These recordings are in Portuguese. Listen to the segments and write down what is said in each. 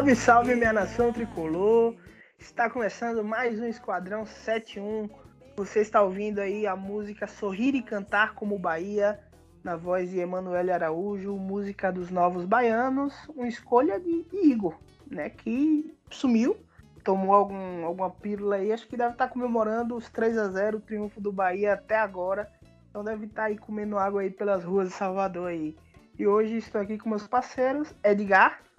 Salve, salve minha nação tricolor! Está começando mais um Esquadrão 71. Você está ouvindo aí a música Sorrir e Cantar como Bahia, na voz de Emanuele Araújo, música dos Novos Baianos, uma escolha de Igor, né, que sumiu, tomou algum, alguma pílula aí, acho que deve estar comemorando os 3 a 0 o triunfo do Bahia até agora. Então deve estar aí comendo água aí pelas ruas de Salvador aí. E hoje estou aqui com meus parceiros, Edgar.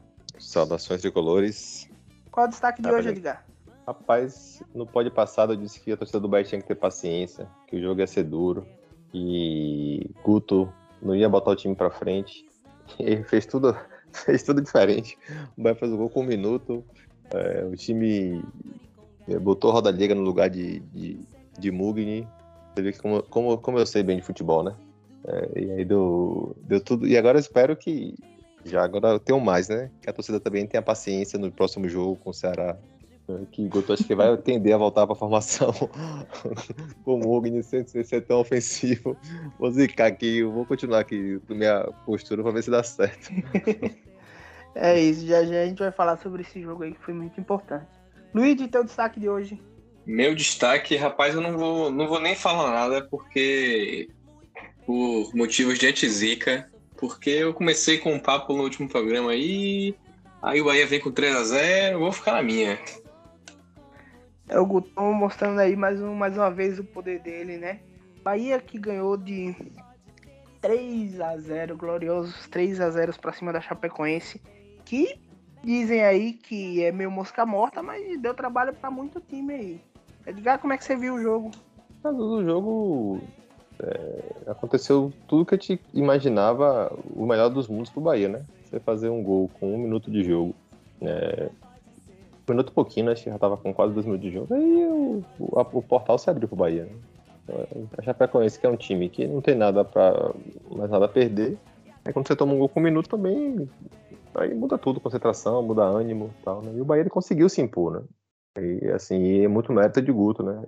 Saudações tricolores. Qual é o destaque de Ah, hoje. Edgar? Rapaz, no pódio passado eu disse que a torcida do Bahia tinha que ter paciência, que o jogo ia ser duro, e Guto não ia botar o time pra frente. Ele fez tudo, fez tudo diferente. O Bahia fez o gol com um minuto. é, o time é, botou Roda Liga no lugar de, de, de Mugni. Você vê que como, como, como eu sei bem de futebol, né? É, e aí deu, deu tudo. E agora eu espero que. Já agora eu tenho mais, né? Que a torcida também tenha paciência no próximo jogo com o Ceará. É, Que Guto acho que vai tender a voltar para a formação com o Mugni sem sem ser tão ofensivo. Vou zicar aqui, eu vou continuar aqui com minha postura para ver se dá certo. É isso, já já a gente vai falar sobre esse jogo aí que foi muito importante. Luiz, teu destaque de hoje. Meu destaque, rapaz, eu não vou, não vou nem falar nada porque por motivos de antizica, porque eu comecei com um papo no último programa aí, aí o Bahia vem com 3 a 0 eu vou ficar na minha. É o Guton mostrando aí mais, um, mais uma vez o poder dele, né? Bahia que ganhou de 3 a 0 gloriosos 3 a 0 pra cima da Chapecoense, que dizem aí que é meio mosca morta, mas deu trabalho pra muito time aí. Edgar, como é que você viu o jogo? Mas o jogo é, aconteceu tudo que a gente imaginava o melhor dos mundos pro Bahia, né? Você fazer um gol com um minuto de jogo. É, um minuto pouquinho, né? Acho que já tava com quase dois minutos de jogo. Aí o, a- o portal se abriu pro Bahia, né? Então, A Chapecoense, que é um time que não tem nada para mais nada a perder. Aí quando você toma um gol com um minuto também, aí muda tudo, concentração, muda ânimo e tal, né? E o Bahia ele conseguiu se impor, né? E assim, é muito mérito de Guto, né?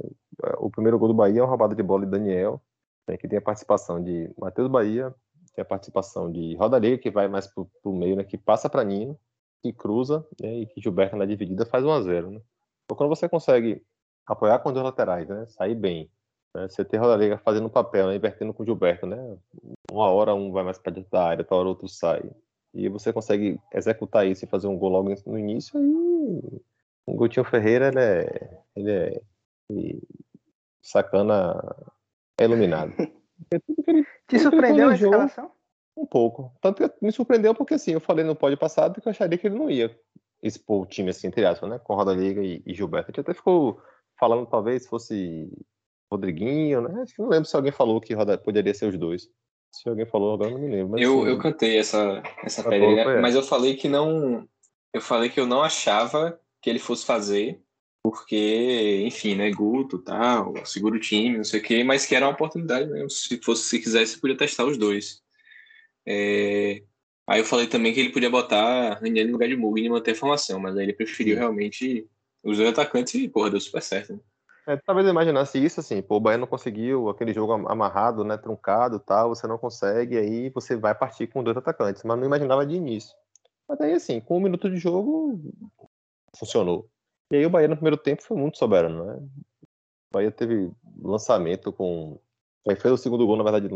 O primeiro gol do Bahia é uma roubada de bola de Daniel, né, que tem a participação de Matheus Bahia, tem a participação de Rodalega, que vai mais pro, pro meio, né? Que passa para Nino, que cruza, né? E que Gilberto na dividida faz 1 a 0 né? Então, quando você consegue apoiar com dois laterais, né? Sair bem, né, você ter Rodalega fazendo o papel, né? Invertendo com o Gilberto, né? Uma hora um vai mais para dentro da área, outra hora outro sai. E você consegue executar isso e fazer um gol logo no início, aí o Coutinho Ferreira, ele é, ele é e sacana é iluminado. Que ele- Te tudo que ele surpreendeu a escalação? Um pouco. Tanto que me surpreendeu porque, assim, eu falei no pódio passado que eu acharia que ele não ia expor o time, assim, entre aspas, né? Com Roda Liga e, e Gilberto. A gente até ficou falando, talvez, fosse Rodriguinho, né? Acho que não lembro se alguém falou que Roda... poderia ser os dois. Se alguém falou, agora eu não me lembro. Mas, Eu, assim, eu cantei essa, essa Tá pedra, né? mas eu falei que não. Eu falei que eu não achava que ele fosse fazer, porque, enfim, né, Guto tal, segura o time, não sei o quê, mas que era uma oportunidade mesmo. Se fosse, se quisesse, podia testar os dois. É, Aí eu falei também que ele podia botar Raniel no lugar de Mugni e manter a formação, mas aí ele preferiu realmente os dois atacantes e, porra, deu super certo. Né? É, talvez eu imaginasse isso assim, pô, o Bahia não conseguiu aquele jogo am- amarrado, né, truncado, tal, você não consegue, aí você vai partir com dois atacantes, mas não imaginava de início. Mas aí assim, com um minuto de jogo funcionou. E aí o Bahia no primeiro tempo foi muito soberano, né? O Bahia teve lançamento com aí fez o segundo gol, na verdade,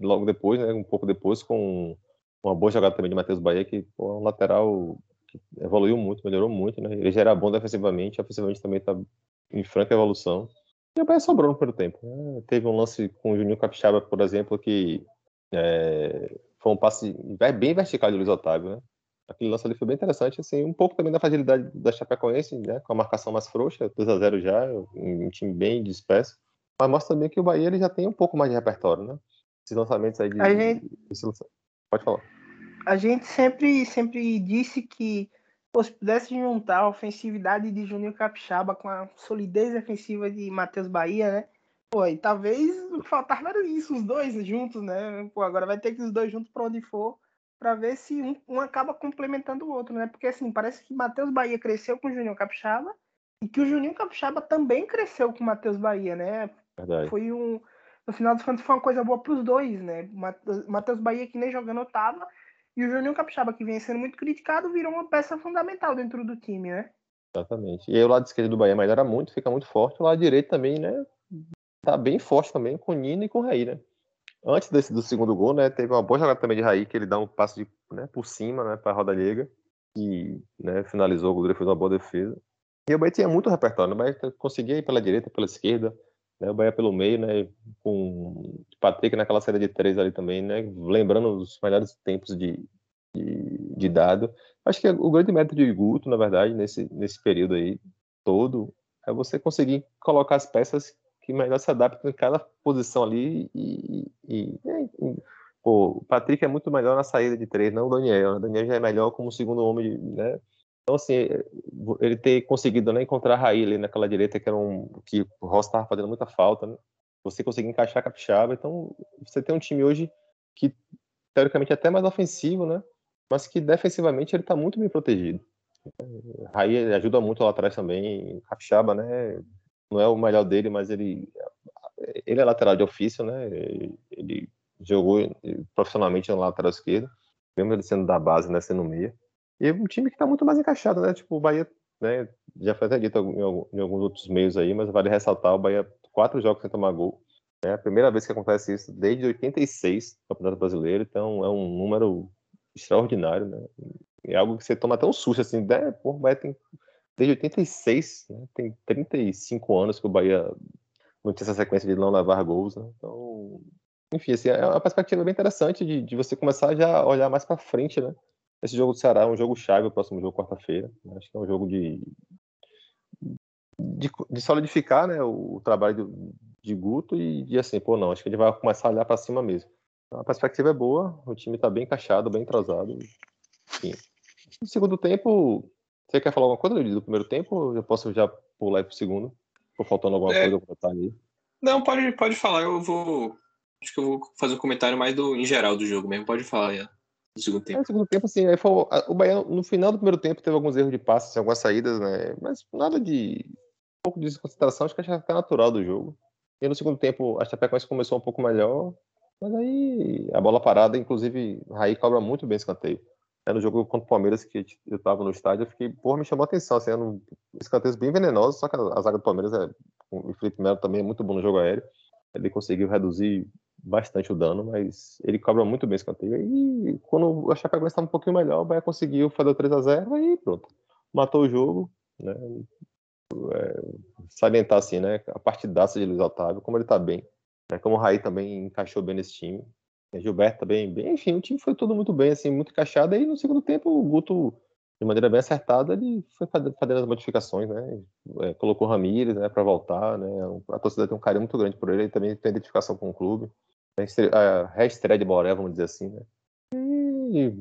logo depois, né, um pouco depois com uma boa jogada também de Matheus Bahia, que pô, é um lateral que evoluiu muito, melhorou muito, né? Ele já era bom defensivamente, ofensivamente também tá em franca evolução. E o Bahia sobrou no primeiro tempo. né? Teve um lance com o Juninho Capixaba, por exemplo, que é, foi um passe bem vertical de Luiz Otávio, né? Aquele lance ali foi bem interessante, assim, um pouco também da fragilidade da Chapecoense, né? Com a marcação mais frouxa, 2 a 0 já, um, time bem disperso. Mas mostra também que o Bahia ele já tem um pouco mais de repertório, né? Esses lançamentos aí de. Gente- Pode falar. A gente sempre, sempre disse que pô, se pudesse juntar a ofensividade de Juninho Capixaba com a solidez defensiva de Matheus Bahia, né? Pô, e talvez faltava era isso, os dois juntos, né? Pô, agora vai ter que os dois juntos pra onde for. Para ver se um, um, acaba complementando o outro, né? Porque assim, parece que Matheus Bahia cresceu com o Juninho Capixaba e que o Juninho Capixaba também cresceu com o Matheus Bahia, né? Verdade. Foi um no final dos contos foi uma coisa boa para os dois, né? Matheus Bahia que nem jogando tava e o Juninho Capixaba que vem sendo muito criticado virou uma peça fundamental dentro do time, né? Exatamente. E aí o lado esquerdo do Bahia melhora muito, fica muito forte. O lado direito também, né? Tá bem forte também com o Nino e com o Raí, né? Antes desse, do segundo gol, né? Teve uma boa jogada também de Raí, que ele dá um passo de, né, por cima, né? Pra Roda Liga. E né, finalizou, o goleiro fez uma boa defesa. E o Bahia tinha muito repertório, né? O Bahia conseguia ir pela direita, pela esquerda, né? O Bahia pelo meio, né? Com Patrick naquela série de três ali também, né? Lembrando os melhores tempos de, de, de dado. Acho que o grande mérito de Guto, na verdade, nesse, nesse período aí todo, é você conseguir colocar as peças que melhor se adaptam em cada posição ali e, e, e pô, o Patrick é muito melhor na saída de três, não o Daniel. O Daniel já é melhor como segundo homem, né? Então, assim, ele ter conseguido né, encontrar a Raí ali naquela direita, que era um que o Ross estava fazendo muita falta, né? Você conseguir encaixar a Capixaba. Então, você tem um time hoje que, teoricamente, é até mais ofensivo, né? Mas que defensivamente ele está muito bem protegido. Raí ajuda muito lá atrás também. Capixaba, né? Não é o melhor dele, mas ele, ele é lateral de ofício, né? Ele jogou profissionalmente no lateral esquerdo, mesmo ele sendo da base, né? Sendo meia. E é um time que está muito mais encaixado, né? Tipo, o Bahia, né? Já foi até dito em, alguns outros meios aí, mas vale ressaltar: o Bahia, quatro jogos sem tomar gol. É a primeira vez que acontece isso desde 86, no Campeonato Brasileiro, então é um número extraordinário, né? É algo que você toma até um susto, assim, né? Pô, o Bahia tem, desde 86, né? tem 35 anos que o Bahia não tinha essa sequência de não levar gols, né? Então, enfim, assim, é uma perspectiva bem interessante de, de você começar já a olhar mais para frente, né? Esse jogo do Ceará é um jogo chave, o próximo jogo, quarta-feira. Né? Acho que é um jogo de, de, de solidificar né, o, trabalho de, de Guto e de assim, pô, não, acho que ele vai começar a olhar para cima mesmo. Então, a perspectiva é boa, o time está bem encaixado, bem entrosado. Enfim. No segundo tempo, você quer falar alguma coisa do primeiro tempo? Eu posso já pular para o segundo? Ficou faltando alguma é... coisa para botar ali? Não, pode, pode falar, eu vou. Acho que eu vou fazer um comentário mais do, em geral do jogo mesmo. Pode falar, já no segundo tempo. É, no segundo tempo, assim, aí foi, o Bahia, no final do primeiro tempo, teve alguns erros de passes, algumas saídas, né? Mas nada de. Um pouco de desconcentração, acho que que é natural do jogo. E no segundo tempo, a Chapecoense começou um pouco melhor, mas aí a bola parada, inclusive, Raí cobra muito bem escanteio. No jogo contra o Palmeiras que eu tava no estádio, eu fiquei, porra, me chamou a atenção, assim, eram escanteios bem venenosos, só que a zaga do Palmeiras é. O Felipe Melo também é muito bom no jogo aéreo. Ele conseguiu reduzir bastante o dano, mas ele cobra muito bem esse escanteio. E quando a Chapecoense estava um pouquinho melhor, o Bahia conseguiu fazer o 3 a 0 e pronto. Matou o jogo, né? É, salientar assim, né? A partidaça de Luiz Otávio, como ele tá bem. Né? Como o Raí também encaixou bem nesse time. Gilberto também bem. Enfim, o time foi todo muito bem, assim, muito encaixado. E no segundo tempo, o Guto, de maneira bem acertada, ele foi fazendo as modificações, né? É, colocou o Ramírez, né, para voltar, né? A torcida tem um carinho muito grande por ele, ele também tem identificação com o clube a reestreia de Boré, vamos dizer assim, né? E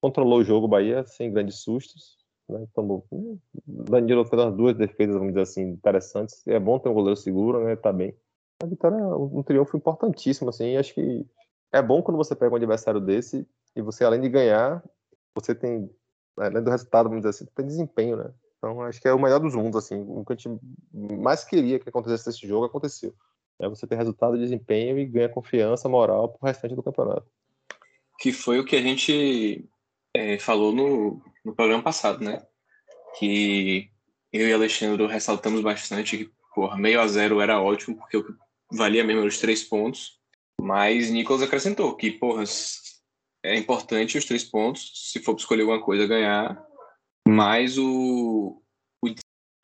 controlou o jogo, Bahia, sem grandes sustos. Né? Tomou, hum, Danilo fez umas duas defesas, vamos dizer assim, interessantes. É bom ter um goleiro seguro, né? Tá bem. A vitória é um triunfo importantíssimo, assim. Acho que é bom quando você pega um adversário desse e você, além de ganhar, você tem, além do resultado, vamos dizer assim, tem desempenho, né? Então, acho que é o melhor dos mundos, assim. O que a gente mais queria que acontecesse nesse jogo aconteceu. É você ter resultado, desempenho e ganha confiança, moral para o restante do campeonato. Que foi o que a gente é, falou no, no programa passado, né? Que eu e Alexandre ressaltamos bastante que, porra, meio a zero era ótimo, porque o que valia mesmo os três pontos. Mas Nicolas acrescentou que, porra, é importante os três pontos, se for escolher alguma coisa, ganhar. Mas o, o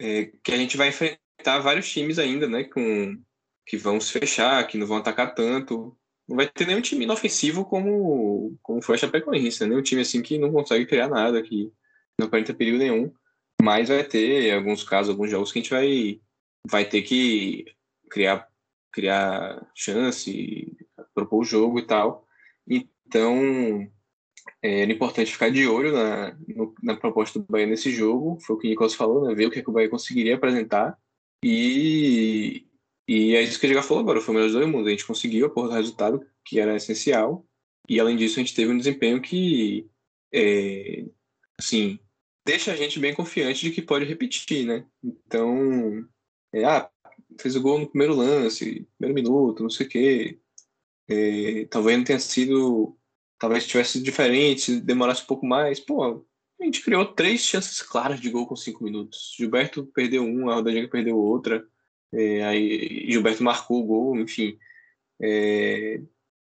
é, que a gente vai enfrentar vários times ainda, né? Com que vão se fechar, que não vão atacar tanto. Não vai ter nenhum time inofensivo como, como foi a Chapecoense, né? nenhum time assim que não consegue criar nada, que não aparenta perigo nenhum. Mas vai ter, alguns casos, alguns jogos que a gente vai, vai ter que criar, criar chance, propor o jogo e tal. Então, é, era importante ficar de olho na, na proposta do Bahia nesse jogo. Foi o que o Nicolas falou, né? Ver o que, é que o Bahia conseguiria apresentar. E, e é isso que a gente já falou agora, foi o melhor dos dois mundos. A gente conseguiu a porra do resultado, que era essencial. E além disso, a gente teve um desempenho que, é, assim, deixa a gente bem confiante de que pode repetir, né? Então, é, ah, fez o gol no primeiro lance, primeiro minuto, não sei o quê. É, talvez não tenha sido. Talvez tivesse sido diferente, se demorasse um pouco mais. Pô, a gente criou três chances claras de gol com cinco minutos. Gilberto perdeu uma, a Rodrigo perdeu outra. É, aí Gilberto marcou o gol, enfim. É,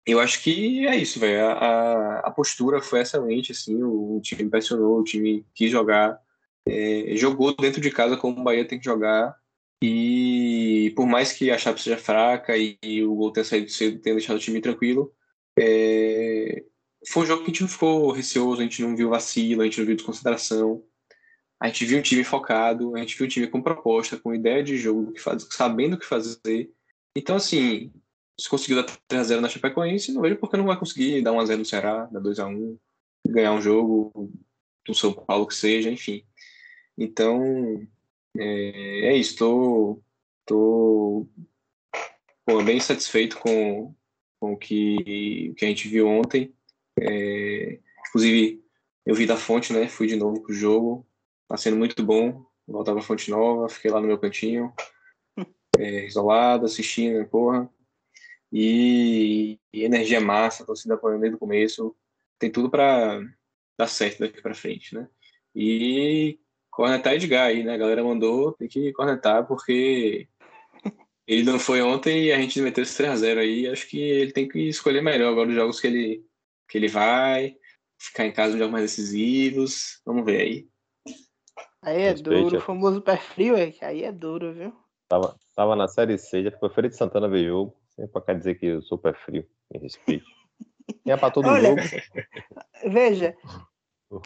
eu acho que é isso, velho. A, a, postura foi excelente, assim. O, o time impressionou, o time quis jogar. É, jogou dentro de casa como o Bahia tem que jogar. E por mais que a Chape seja fraca e, e o gol tenha saído cedo, tenha deixado o time tranquilo, é, foi um jogo que a gente não ficou receoso, a gente não viu vacilo, a gente não viu desconsideração. A gente viu um time focado, a gente viu um time com proposta, com ideia de jogo, que faz, sabendo o que fazer. Então, assim, se conseguiu dar 3x0 na Chapecoense, não vejo porque não vai conseguir dar 1x0 no Ceará, dar 2x1, ganhar um jogo do São Paulo que seja, enfim. Então, é, é isso, tô, tô pô, bem satisfeito com, com o que, que a gente viu ontem. É, inclusive, eu vi da fonte, né? Fui de novo pro jogo. Tá sendo muito bom. Voltar pra fonte nova, fiquei lá no meu cantinho, é, isolado, assistindo, porra. E, e energia massa, torcida apoiando desde o começo. Tem tudo para dar certo daqui para frente, né? E cornetar Edgar aí, né? A galera mandou, tem que cornetar, porque ele não foi ontem e a gente meteu esse 3x0 aí. Acho que ele tem que escolher melhor agora os jogos que ele, que ele vai, ficar em casa nos jogos mais decisivos. Vamos ver aí. Aí é duro, o famoso pé frio, é, aí é duro, viu? Tava, tava na Série C, já ficou Feira de Santana ver jogo. Sempre pra cá dizer que eu sou pé frio, me respeite. Quem é pra todo Olha, jogo. Veja,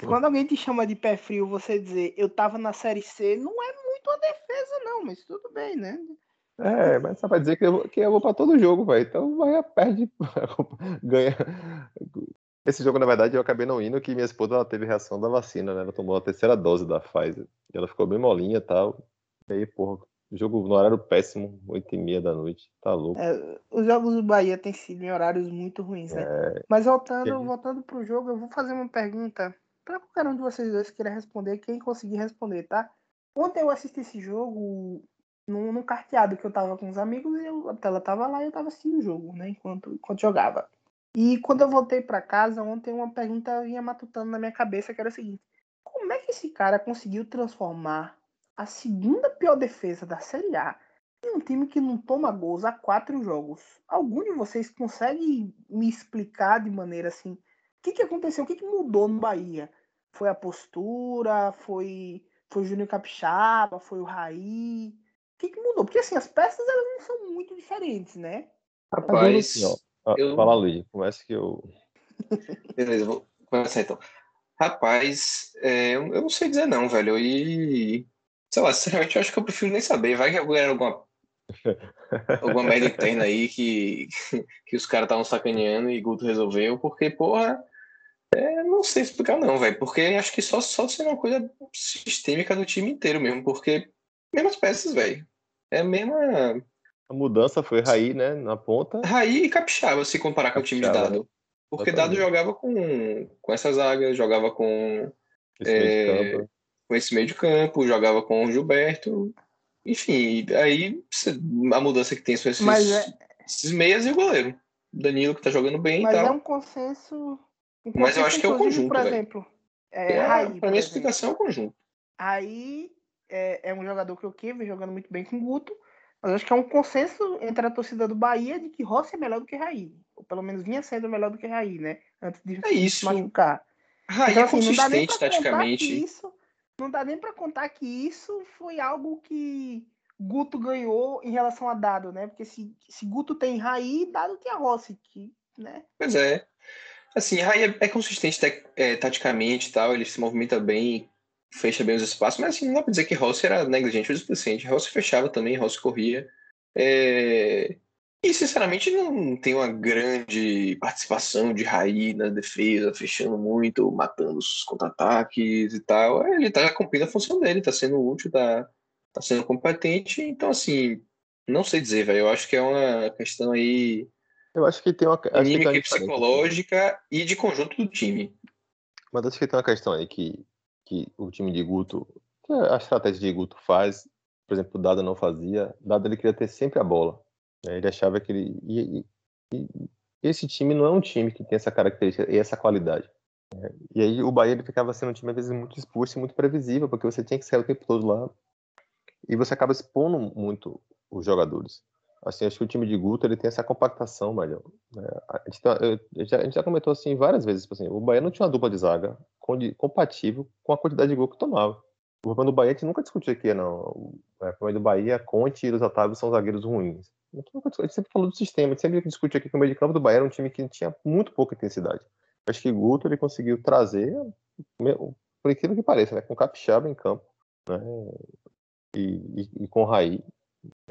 quando alguém te chama de pé frio, você dizer eu tava na Série C, não é muito uma defesa, não, mas tudo bem, né? É, mas só pra dizer que eu, que eu vou pra todo jogo, velho. Então vai, perde, ganha. Esse jogo, na verdade, eu acabei não indo, que minha esposa ela teve reação da vacina, né? Ela tomou a terceira dose da Pfizer. E ela ficou bem molinha e tal. E aí, porra, jogo no horário péssimo, 8 e meia da noite. Tá louco. É, os jogos do Bahia têm sido em horários muito ruins, né? É... Mas voltando, voltando pro jogo, eu vou fazer uma pergunta para qualquer um de vocês dois que queira responder, quem conseguir responder, tá? Ontem eu assisti esse jogo no, no carteado que eu tava com os amigos eu, a tela tava lá e eu tava assistindo o jogo, né? Enquanto, enquanto jogava. E quando eu voltei para casa, ontem uma pergunta vinha matutando na minha cabeça, que era a seguinte: como é que esse cara conseguiu transformar a segunda pior defesa da Série A em um time que não toma gols há quatro jogos? Algum de vocês consegue me explicar de maneira assim? O que, que aconteceu? O que, que mudou no Bahia? Foi a postura? Foi, foi o Júnior Capixaba? Foi o Raí? O que, que mudou? Porque assim, as peças elas não são muito diferentes, né? Rapaz, ah, eu... Fala, Luiz, começa que eu. Beleza, vou começar então. Rapaz, é, eu, não sei dizer não, velho. E. Sei lá, sinceramente, eu acho que eu prefiro nem saber. Vai que era alguma. alguma merda interna aí que, que os caras estavam sacaneando e Guto resolveu, porque, porra. É, não sei explicar não, velho. Porque acho que só, só sendo uma coisa sistêmica do time inteiro mesmo. Porque. Mesmas peças, velho. É a mesma a mudança foi Raí, né? Na ponta. Raí e Capixaba, se comparar com o time de Dado. Porque Dado jogava com, com essa zaga, jogava com. Esse é, com esse meio de campo, jogava com o Gilberto. Enfim, aí a mudança que tem são esses, é... esses meias e o goleiro. Danilo que tá jogando bem Mas e tal. é um consenso. Um consenso Mas eu acho que é o conjunto. Por exemplo, é, é, Raí, pra mim a explicação é o conjunto. Aí é, é um jogador que eu que vem jogando muito bem com o Guto. Mas acho que é um consenso entre a torcida do Bahia de que Rossi é melhor do que Raí. Ou pelo menos vinha sendo melhor do que Raí, né? Antes de é isso. se machucar. Raí então, é assim, consistente taticamente. Isso, não dá nem para contar que isso foi algo que Guto ganhou em relação a Dado, né? Porque se, se Guto tem Raí, Dado tem a Rossi, que, né? Pois é. Assim, Raí é, é consistente é, taticamente e tal, ele se movimenta bem, fecha bem os espaços, mas assim, não dá pra dizer que Rossi era negligente o suficiente. Rossi fechava também, Rossi corria. É... E, sinceramente, não tem uma grande participação de Raí na defesa, fechando muito, matando os contra-ataques e tal. Ele tá cumprindo a função dele, tá sendo útil, tá, tá sendo competente. Então, assim, não sei dizer, velho. Eu acho que é uma questão aí Eu acho que tem uma. E psicológica e de conjunto do time. Mas acho que tem uma questão aí que, que o time de Guto, que a estratégia de Guto faz, por exemplo, o Dada não fazia, Dada ele queria ter sempre a bola. Né? Ele achava que ele. E, e, e, esse time não é um time que tem essa característica e essa qualidade. Né? E aí o Bahia ele ficava sendo um time às vezes muito exposto e muito previsível, porque você tinha que sair o tempo todo lá. E você acaba expondo muito os jogadores. Assim, acho que o time de Guto ele tem essa compactação, Malhão. Né? A, gente tá, já, a gente já comentou assim várias vezes, tipo assim, o Bahia não tinha uma dupla de zaga compatível com a quantidade de gol que tomava. O problema do Bahia a gente nunca discutiu aqui, não. O problema do Bahia, Conte e os Otávio são zagueiros ruins. A gente sempre falou do sistema, a gente sempre discutiu aqui que o meio de campo do Bahia era um time que tinha muito pouca intensidade. Acho que Guto ele conseguiu trazer, por aquilo que pareça, né, com Capixaba em campo, né, e, e, e com Raí,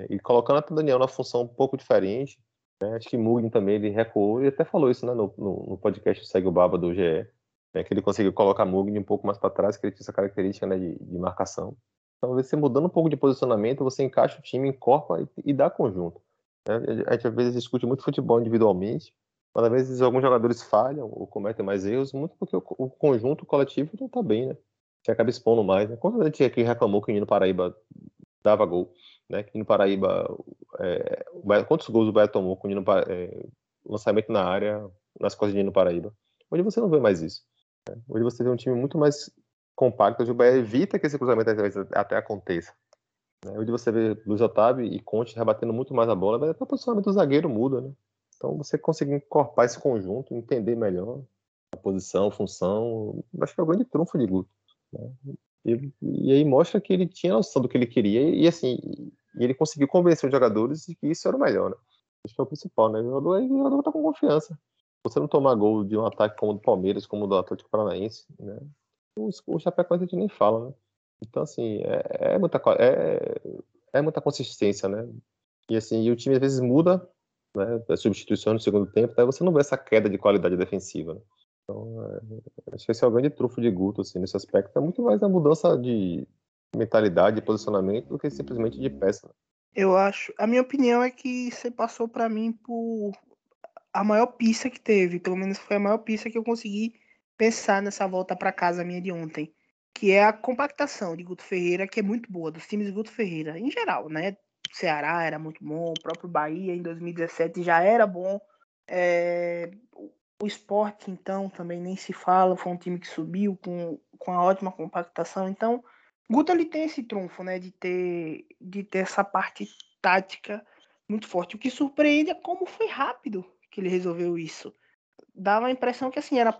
e colocando até o Daniel na função um pouco diferente. Né, acho que Mugni também ele recuou e até falou isso né, no, no, no podcast Segue o Baba do GE, né, que ele conseguiu colocar Mugni um pouco mais para trás, que ele tinha essa característica né, de, de marcação. Então, você mudando um pouco de posicionamento, você encaixa o time, encorpa e, e dá conjunto. Né? A gente às vezes discute muito futebol individualmente, mas às vezes alguns jogadores falham ou cometem mais erros, muito porque o, o conjunto coletivo não está bem, né? Você acaba expondo mais, né? Quando a gente aqui reclamou que o Nino Paraíba dava gol, né? Que o Nino Paraíba, é, quantos gols o Bahia tomou com o Nino, é, lançamento na área, nas costas de Nino Paraíba? Hoje você não vê mais isso. Né? Hoje você vê um time muito mais compacto, o Bahia evita que esse cruzamento até aconteça. Né? Onde você vê Luiz Otávio e Conte rebatendo muito mais a bola, mas até o posicionamento do zagueiro muda, né? Então você conseguir incorporar esse conjunto, entender melhor a posição, função, acho que é o grande trunfo de Guto. Né? E, e, aí mostra que ele tinha noção do que ele queria e, assim, e ele conseguiu convencer os jogadores de que isso era o melhor, né? Que é o principal, né? O jogador, o jogador tá com confiança. Você não tomar gol de um ataque como o do Palmeiras, como o do Atlético Paranaense, né? O, o Chapecoense a gente nem fala, né? Então, assim, é, é, muita, é, é muita consistência, né? E assim, e o time às vezes muda, né? Substituição no segundo tempo, daí você não vê essa queda de qualidade defensiva, né? Então, é, acho que esse é o grande trufo de Guto, assim, nesse aspecto. É muito mais a mudança de mentalidade, de posicionamento, do que simplesmente de peça. Eu acho. A minha opinião é que você passou para mim por a maior pista que teve. Pelo menos foi a maior pista que eu consegui pensar nessa volta para casa minha de ontem que é a compactação de Guto Ferreira, que é muito boa, dos times de Guto Ferreira, em geral, né? Ceará era muito bom, o próprio Bahia em 2017 já era bom. É... O esporte, então, também nem se fala, foi um time que subiu com, com a ótima compactação. Então, Guto ele tem esse trunfo, né? De ter, de ter essa parte tática muito forte. O que surpreende é como foi rápido que ele resolveu isso. Dava a impressão que assim, era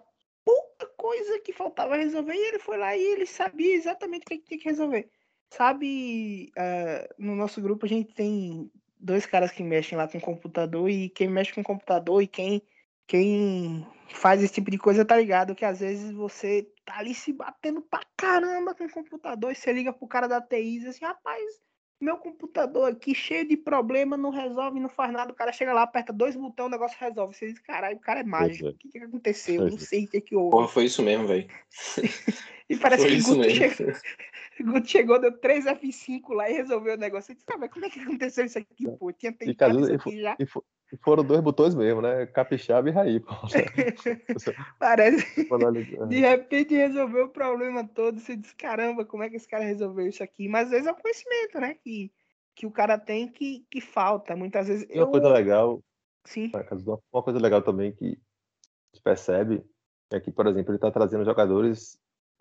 coisa que faltava resolver e ele foi lá e ele sabia exatamente o que, tinha que resolver. Sabe, uh, no nosso grupo a gente tem dois caras que mexem lá com computador e quem mexe com computador e quem, quem faz esse tipo de coisa tá ligado que às vezes você tá ali se batendo pra caramba com o computador e você liga pro cara da TI e diz assim, rapaz, meu computador aqui cheio de problema, não resolve, não faz nada. O cara chega lá, aperta dois botões, o negócio resolve. Você diz, caralho, o cara é mágico. É. O que, que aconteceu? Eu não é. sei o que, que houve. Porra, foi isso mesmo, velho. e parece foi que o Guto chegou, Guto chegou, deu 3 F5 lá e resolveu o negócio. Eu disse, ah, mas como é que aconteceu isso aqui, pô? Tinha tentado isso aqui já. E, e foram dois botões mesmo, né? Capixaba e Raí. Pô. Parece. De repente resolveu o problema todo. Você diz, caramba, como é que esse cara resolveu isso aqui? Mas às vezes é o conhecimento, né? Que, que o cara tem que, que falta. Muitas vezes. Uma eu... coisa legal. Sim. Uma coisa legal também que a gente percebe é que, por exemplo, ele está trazendo jogadores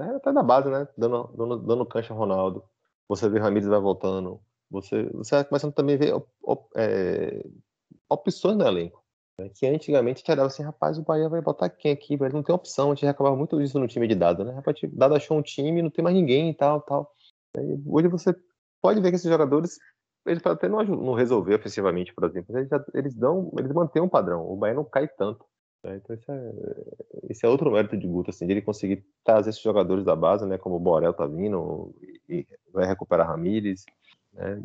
né, até da base, né? Dando, dando, dando cancha Ronaldo. Você vê Ramires vai voltando. Você, você vai começando também a ver é, opções no elenco. Né? Que antigamente a gente olhava assim, rapaz, o Bahia vai botar quem aqui? Ele não tem opção. A gente reclamava muito disso no time de Dado, né? Rapaz, Dado achou um time, não tem mais ninguém e tal, tal. E hoje você pode ver que esses jogadores, eles até não, não resolver ofensivamente, por exemplo, eles, já, eles dão, eles mantêm um padrão. O Bahia não cai tanto. Né? Então esse é, esse é outro mérito de Guto, assim, de ele conseguir trazer esses jogadores da base, né? Como o Borel tá vindo, e vai recuperar Ramires, né?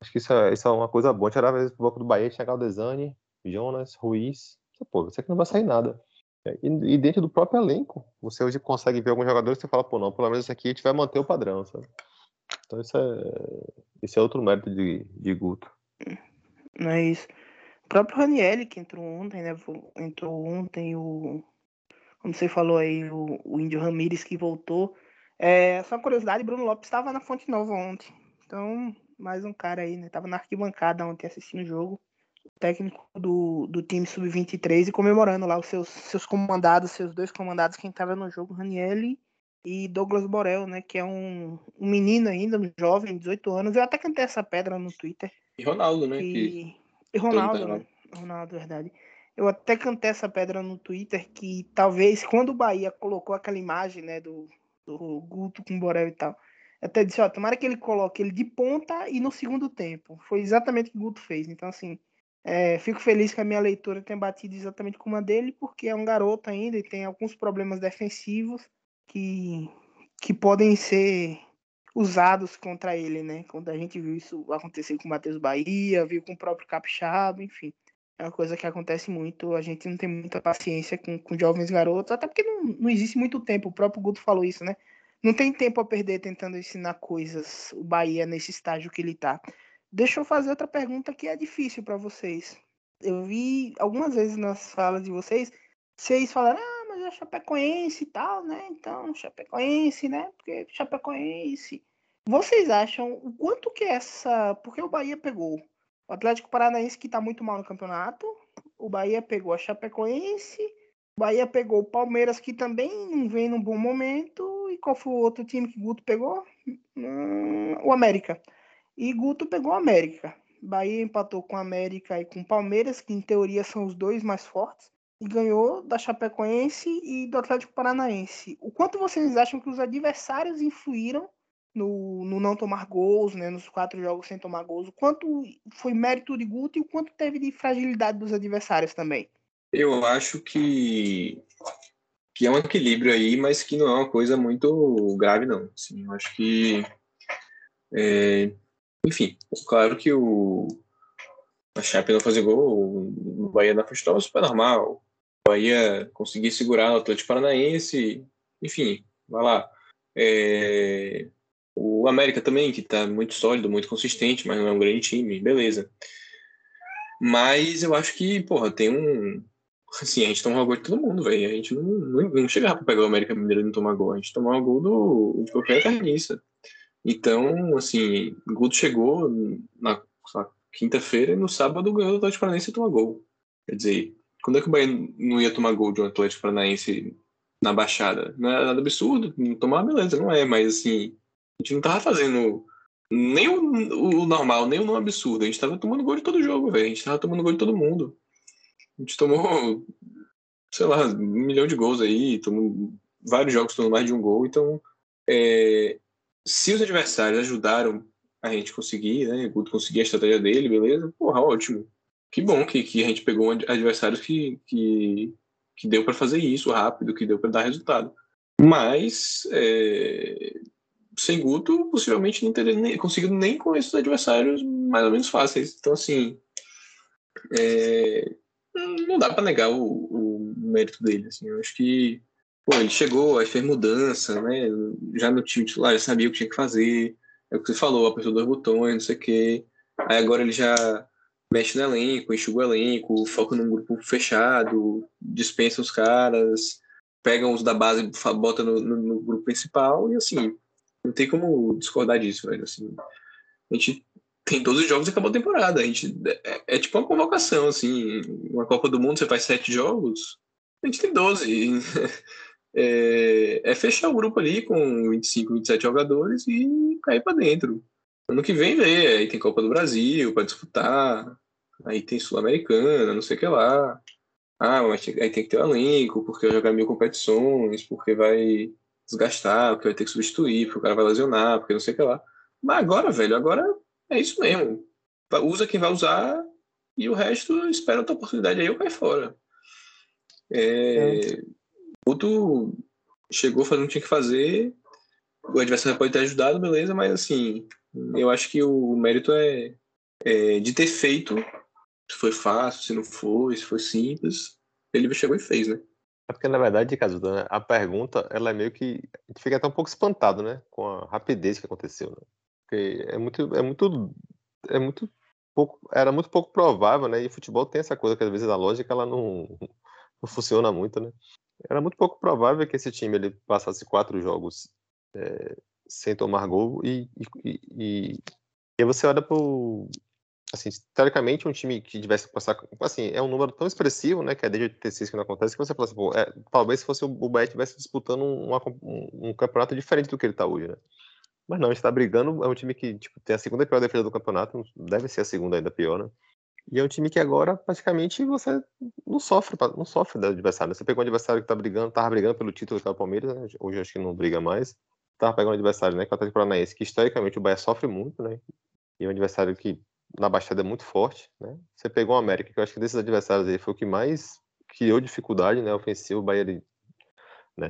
Acho que isso é, isso é uma coisa boa. Tirar às vezes pro bloco do Bahia, chegar o Desani, Jonas, Ruiz. Pô, você que não vai sair nada. É, e, e, dentro do próprio elenco, você hoje consegue ver alguns jogadores e você fala, pô, não, pelo menos esse aqui a gente vai manter o padrão, sabe? Então isso é, isso é outro mérito de, de Guto. Não é isso. O próprio Ranielli, que entrou ontem, né? Entrou ontem o. Como você falou aí, o, o Índio Ramírez que voltou. É, só curiosidade, Bruno Lopes estava na Fonte Nova ontem. Então, mais um cara aí, né? Tava na arquibancada ontem assistindo o jogo. O técnico do, do time sub-23 e comemorando lá os seus, seus comandados, seus dois comandados que entraram no jogo, Ranielli e Douglas Borel, né? Que é um, um menino ainda, um jovem, 18 anos. Eu até cantei essa pedra no Twitter. E Ronaldo, né? Que... E Ronaldo, né? Ronaldo, verdade. Eu até cantei essa pedra no Twitter que talvez quando o Bahia colocou aquela imagem, né, do, do Guto com o Borel e tal, até disse, ó, tomara que ele coloque ele de ponta e no segundo tempo. Foi exatamente o que o Guto fez. Então, assim, é, fico feliz que a minha leitura tenha batido exatamente com uma dele, porque é um garoto ainda e tem alguns problemas defensivos que, que podem ser usados contra ele, né? Quando a gente viu isso acontecer com o Matheus Bahia, viu com o próprio Capixaba, enfim. É uma coisa que acontece muito. A gente não tem muita paciência com, com jovens garotos, até porque não, não existe muito tempo. O próprio Guto falou isso, né? Não tem tempo a perder tentando ensinar coisas, o Bahia, nesse estágio que ele tá. Deixa eu fazer outra pergunta que é difícil para vocês. Eu vi algumas vezes nas falas de vocês, vocês falaram, ah, mas é Chapecoense e tal, né? Então, Chapecoense, né? Porque Chapecoense. Vocês acham o quanto que essa. Porque o Bahia pegou o Atlético Paranaense, que tá muito mal no campeonato. O Bahia pegou a Chapecoense. O Bahia pegou o Palmeiras, que também não vem num bom momento. E qual foi o outro time que Guto pegou? Hum, o América. E Guto pegou o América. Bahia empatou com o América e com o Palmeiras, que em teoria são os dois mais fortes e ganhou da Chapecoense e do Atlético Paranaense. O quanto vocês acham que os adversários influíram no, no não tomar gols, né, nos quatro jogos sem tomar gols? O quanto foi mérito de Guto e o quanto teve de fragilidade dos adversários também? Eu acho que que é um equilíbrio aí, mas que não é uma coisa muito grave não. Assim, eu acho que é, enfim, claro que o a Chape não fazer gol, o Bahia na frente super normal. O Bahia conseguir segurar o Atlético Paranaense, enfim, vai lá. É... O América também, que está muito sólido, muito consistente, mas não é um grande time, beleza. Mas eu acho que, porra, tem um. Assim, a gente toma gol de todo mundo, velho. A gente não, não, não chegava para pegar o América Mineiro e não tomar gol. A gente tomava gol do, de qualquer carniça. Então, assim, Guto chegou na quinta-feira e no sábado ganhou o Atlético Paranaense e tomou gol. Quer dizer, quando é que o Bahia não ia tomar gol de um Atlético Paranaense na Baixada? Não era nada absurdo, não tomar, beleza, não é, mas assim, a gente não tava fazendo nem o, o normal, nem o não absurdo. A gente tava tomando gol de todo jogo, velho. A gente tava tomando gol de todo mundo. A gente tomou, sei lá, um milhão de gols aí, tomou vários jogos tomando mais de um gol, então. É, se os adversários ajudaram a gente conseguir, né? O Guto conseguir a estratégia dele, beleza? Porra, ótimo. Que bom que, que a gente pegou adversários que, que, que deu para fazer isso rápido, que deu para dar resultado. Mas é, sem Guto, possivelmente não teria nem, conseguido nem com esses adversários mais ou menos fáceis. Então, assim, é, não dá para negar o, o, mérito dele. Assim, eu acho que pô, ele chegou, aí fez mudança, né? Já no time titular, já sabia o que tinha que fazer é o que você falou, apertou dois botões, não sei o quê. Aí agora ele já mexe no elenco, enxuga o elenco, foca num grupo fechado, dispensa os caras, pega os da base bota no, no, no, grupo principal, e assim, não tem como discordar disso, velho. Assim, a gente tem todos os jogos e acabou a temporada. A gente, é, é tipo uma convocação, assim, uma Copa do Mundo você faz sete jogos, a gente tem doze. é, é, fechar o grupo ali com 25, 27 jogadores e cair para dentro. Ano que vem vê, aí tem Copa do Brasil para disputar, aí tem Sul-Americana, não sei o que lá. Ah, mas aí tem que ter um elenco, porque vai jogar mil competições, porque vai desgastar, porque vai ter que substituir, porque o cara vai lesionar, porque não sei o que lá. Mas agora, velho, agora é isso mesmo. Usa quem vai usar e o resto espera outra oportunidade aí ou cai fora. É, é. Guto chegou fazendo o que tinha que fazer. O adversário pode ter ajudado, beleza, mas assim, eu acho que o mérito é, é de ter feito. Se foi fácil, se não foi, se foi simples. Ele chegou e fez, né? É porque, na verdade, caso a pergunta, ela é meio que. A gente fica até um pouco espantado, né? Com a rapidez que aconteceu, né? Porque é muito. É muito. É muito pouco, era muito pouco provável, né? E futebol tem essa coisa que às vezes a lógica ela não, não funciona muito, né? Era muito pouco provável que esse time ele passasse quatro jogos é, sem tomar gol e, e, e, e você olha para assim, teoricamente um time que tivesse passar, assim, é um número tão expressivo, né, que é desde 86 que não acontece, que você fala assim, pô, é, talvez se fosse o Bahia estivesse disputando um, um, campeonato diferente do que ele está hoje, né? Mas não, está brigando, é um time que tipo, tem a segunda pior defesa do campeonato, deve ser a segunda ainda pior, né? E é um time que agora praticamente você não sofre, não sofre do adversário. Né? Você pegou um adversário que tá brigando, tava brigando pelo título que o Palmeiras, né? hoje acho que não briga mais. Tava pegando um adversário, né, que é o Atlético Paranaense, que historicamente o Bahia sofre muito, né? E é um adversário que na Baixada é muito forte, né? Você pegou o América, que eu acho que desses adversários aí foi o que mais criou dificuldade, né? Ofensivo, o Bahia, né?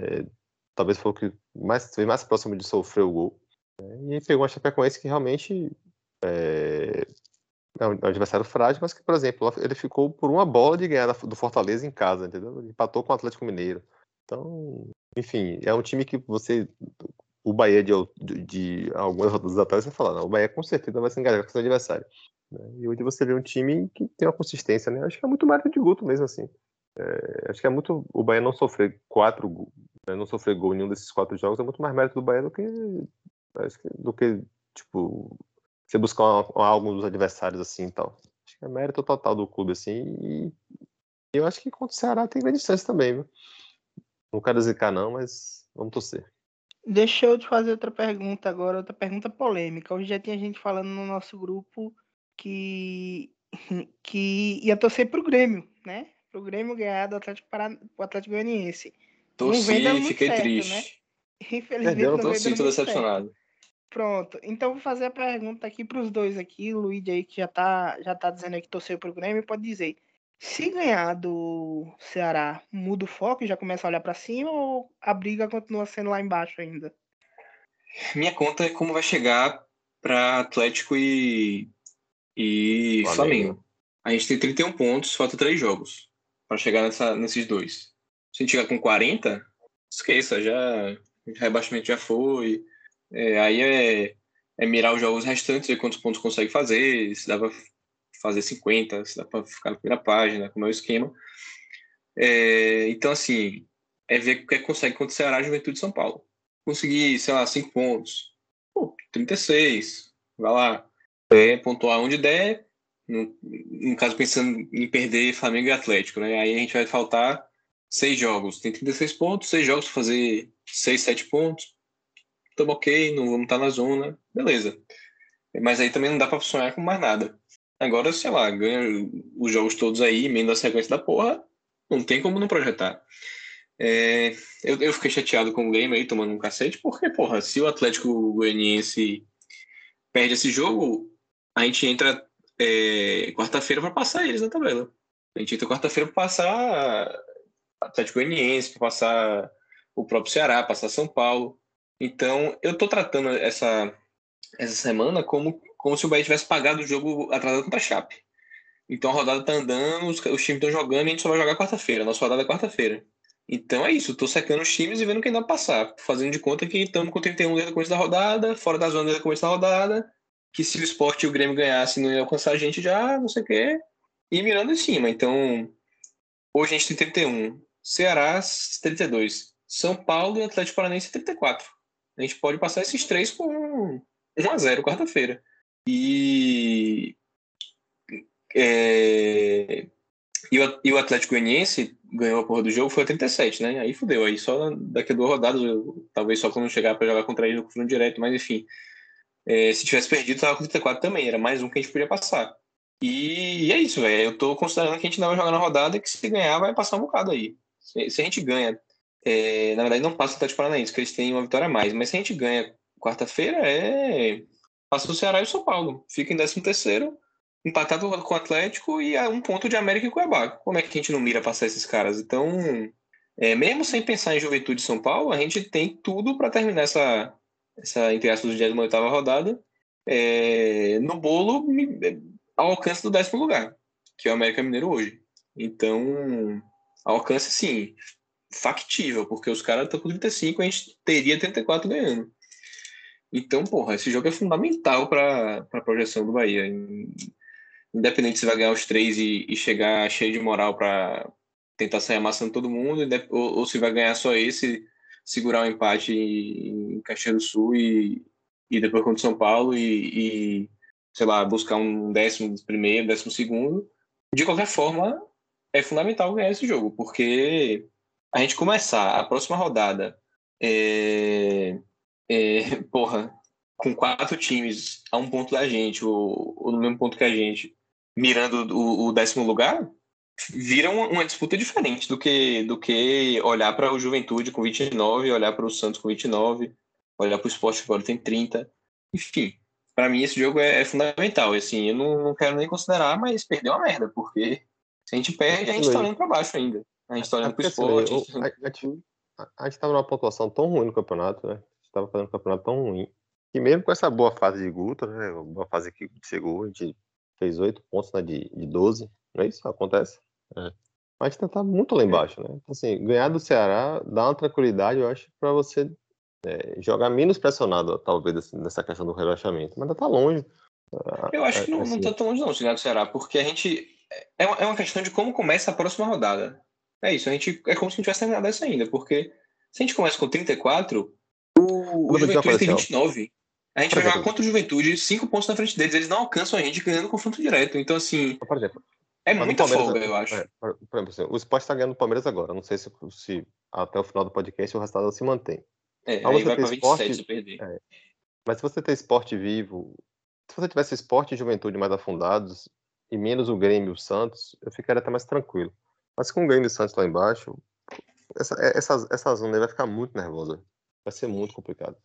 talvez foi o que mais foi mais próximo de sofrer o gol. Né? E pegou uma Chapecoense que realmente é, é um adversário frágil, mas que, por exemplo, ele ficou por uma bola de ganhar do Fortaleza em casa, entendeu? Ele empatou com o Atlético Mineiro. Então, enfim, é um time que você o Bahia de, de, de algumas rodadas atrás, você fala, não, o Bahia com certeza vai se engajar com seu adversário. Né? E hoje você vê um time que tem uma consistência, né? Acho que é muito mérito de Guto mesmo, assim. É, acho que é muito. O Bahia não sofrer quatro, né? não sofrer gol em nenhum desses quatro jogos é muito mais mérito do Bahia do que. Acho que, do que, tipo, você buscar algo dos adversários assim e tal. Acho que é mérito total do clube, assim. E eu acho que contra o Ceará tem grande chance também, viu? Não quero zicar, não, mas vamos torcer. Deixa eu te fazer outra pergunta agora, outra pergunta polêmica. Hoje já tinha gente falando no nosso grupo que, que ia torcer pro Grêmio, né? Pro Grêmio ganhar do Atlético, Pará, Atlético Goianiense. Torci e fiquei certo, triste. Né? Infelizmente Perdeu, não torci, tô decepcionado. Certo. Pronto, então vou fazer a pergunta aqui para os dois aqui. O Luigi aí que já tá, já tá dizendo aí que torceu pro Grêmio, pode dizer. Se ganhar do Ceará, muda o foco e já começa a olhar para cima ou a briga continua sendo lá embaixo ainda? Minha conta é como vai chegar para Atlético e, e Flamengo. Flamengo. A gente tem 31 pontos, falta 3 jogos para chegar nessa, nesses dois. Se a gente chegar com 40, esqueça, já rebaixamento já foi. É, aí é, é mirar os jogos restantes, ver quantos pontos consegue fazer, se dá para fazer 50, se dá para ficar na primeira página, como é o esquema. É, então, assim, é ver o que, é consegue contra o Ceará Juventude de São Paulo. Conseguir, sei lá, 5 pontos, pô, 36, vai lá, é, pontuar onde der, no, no, caso pensando em perder Flamengo e Atlético, né? Aí a gente vai faltar seis jogos. Tem 36 pontos, seis jogos para fazer 6, 7 pontos. Estamos ok, não vamos estar na zona, beleza. Mas aí também não dá para sonhar com mais nada. Agora, sei lá, ganha os jogos todos aí, emenda a sequência da porra, não tem como não projetar. É, eu, eu fiquei chateado com o Grêmio aí, tomando um cacete, porque, porra, se o Atlético Goianiense perde esse jogo, a gente entra é, quarta-feira para passar eles na tabela. A gente entra quarta-feira para passar Atlético Goianiense, para passar o próprio Ceará, passar São Paulo. Então, eu tô tratando essa, essa semana como como se o Bahia tivesse pagado o jogo atrasado contra a Chape. Então a rodada tá andando, os, os times estão jogando e a gente só vai jogar quarta-feira. Nossa rodada é quarta-feira. Então é isso, tô secando os times e vendo quem dá pra passar. Fazendo de conta que estamos com 31 desde o começo da rodada, fora da zona desde o começo da rodada. Que se o esporte e o Grêmio ganhassem, não ia alcançar a gente já, não sei o quê. E mirando em cima. Então, hoje a gente tem 31. Ceará, 32. São Paulo e Atlético Paranaense, 34. A gente pode passar esses três com 1 a 0 quarta-feira. E, é, e, o, Atlético Goianiense ganhou a porra do jogo, foi a 37, né? Aí fudeu. Aí só daqui a duas rodadas, eu, talvez só quando chegar para jogar contra ele no confronto direto, mas enfim. É, se tivesse perdido, tava com 34 também. Era mais um que a gente podia passar. E, e é isso, velho. Eu tô considerando que a gente não vai jogar na rodada que se ganhar vai passar um bocado aí. Se, se a gente ganha, é, na verdade não passa o Atlético Paranaense, que eles têm uma vitória a mais. Mas se a gente ganha quarta-feira, é Passa o Ceará e o São Paulo. Fica em 13 terceiro, empatado com o Atlético e a um ponto de América e Cuiabá. Como é que a gente não mira passar esses caras? Então, é, mesmo sem pensar em Juventude e São Paulo, a gente tem tudo para terminar essa, essa entre aspas, 28 rodada é, no bolo ao alcance do décimo lugar, que é o América Mineiro hoje. Então, alcance, sim, factível, porque os caras estão com 35, a gente teria 34 ganhando. Então, porra, esse jogo é fundamental para a projeção do Bahia. independente se vai ganhar os três e, e chegar cheio de moral para tentar sair amassando todo mundo, ou, ou, se vai ganhar só esse, segurar o um empate em, em Caxias do Sul e, e depois contra o São Paulo e, e, sei lá, buscar um décimo primeiro, décimo segundo. De qualquer forma, é fundamental ganhar esse jogo, porque a gente começar a próxima rodada é, é, porra, com quatro times a um ponto da gente, ou, ou no mesmo ponto que a gente, mirando o, o décimo lugar, vira uma, uma, disputa diferente do que, do que olhar para o Juventude com 29, olhar para o Santos com 29, olhar para o Sport que agora tem 30. Enfim, para mim esse jogo é, é fundamental. Assim, eu não, não, quero nem considerar, mas perdeu uma merda, porque se a gente perde, a gente está olhando para baixo ainda. A gente está olhando para o esporte. a gente estava numa pontuação tão ruim no campeonato, né? estava fazendo um campeonato tão ruim. E mesmo com essa boa fase de Guto, né? Boa fase que chegou, a gente fez oito pontos né, de, de 12. Não é isso? Acontece. É. Mas tá, tá muito lá embaixo, né? Então, assim, ganhar do Ceará dá uma tranquilidade, eu acho, para você é, jogar menos pressionado, talvez, assim, nessa questão do relaxamento. Mas ainda tá longe. Eu acho que não, assim, não tá tão longe, não, de ganhar do Ceará, porque a gente. É uma, é uma questão de como começa a próxima rodada. É isso, a gente. É como se não tivesse terminado essa ainda, porque se a gente começa com 34, o, o Juventude tem 29. A gente vai jogar contra o Juventude, cinco pontos na frente deles. Eles não alcançam a gente ganhando confronto direto. Então, assim. Por exemplo. É muita folga, eu acho. É, por, exemplo, assim, o Sport está ganhando o Palmeiras agora. Não sei se, se, até o final do podcast o resultado se mantém. É, aí vai para 27 se perder. É, mas se você tem esporte vivo, se você tivesse esporte e juventude mais afundados, e menos o Grêmio e o Santos, eu ficaria até mais tranquilo. Mas com o Grêmio e o Santos lá embaixo, essa, essa, essa zona aí vai ficar muito nervosa. Vai ser muito complicado.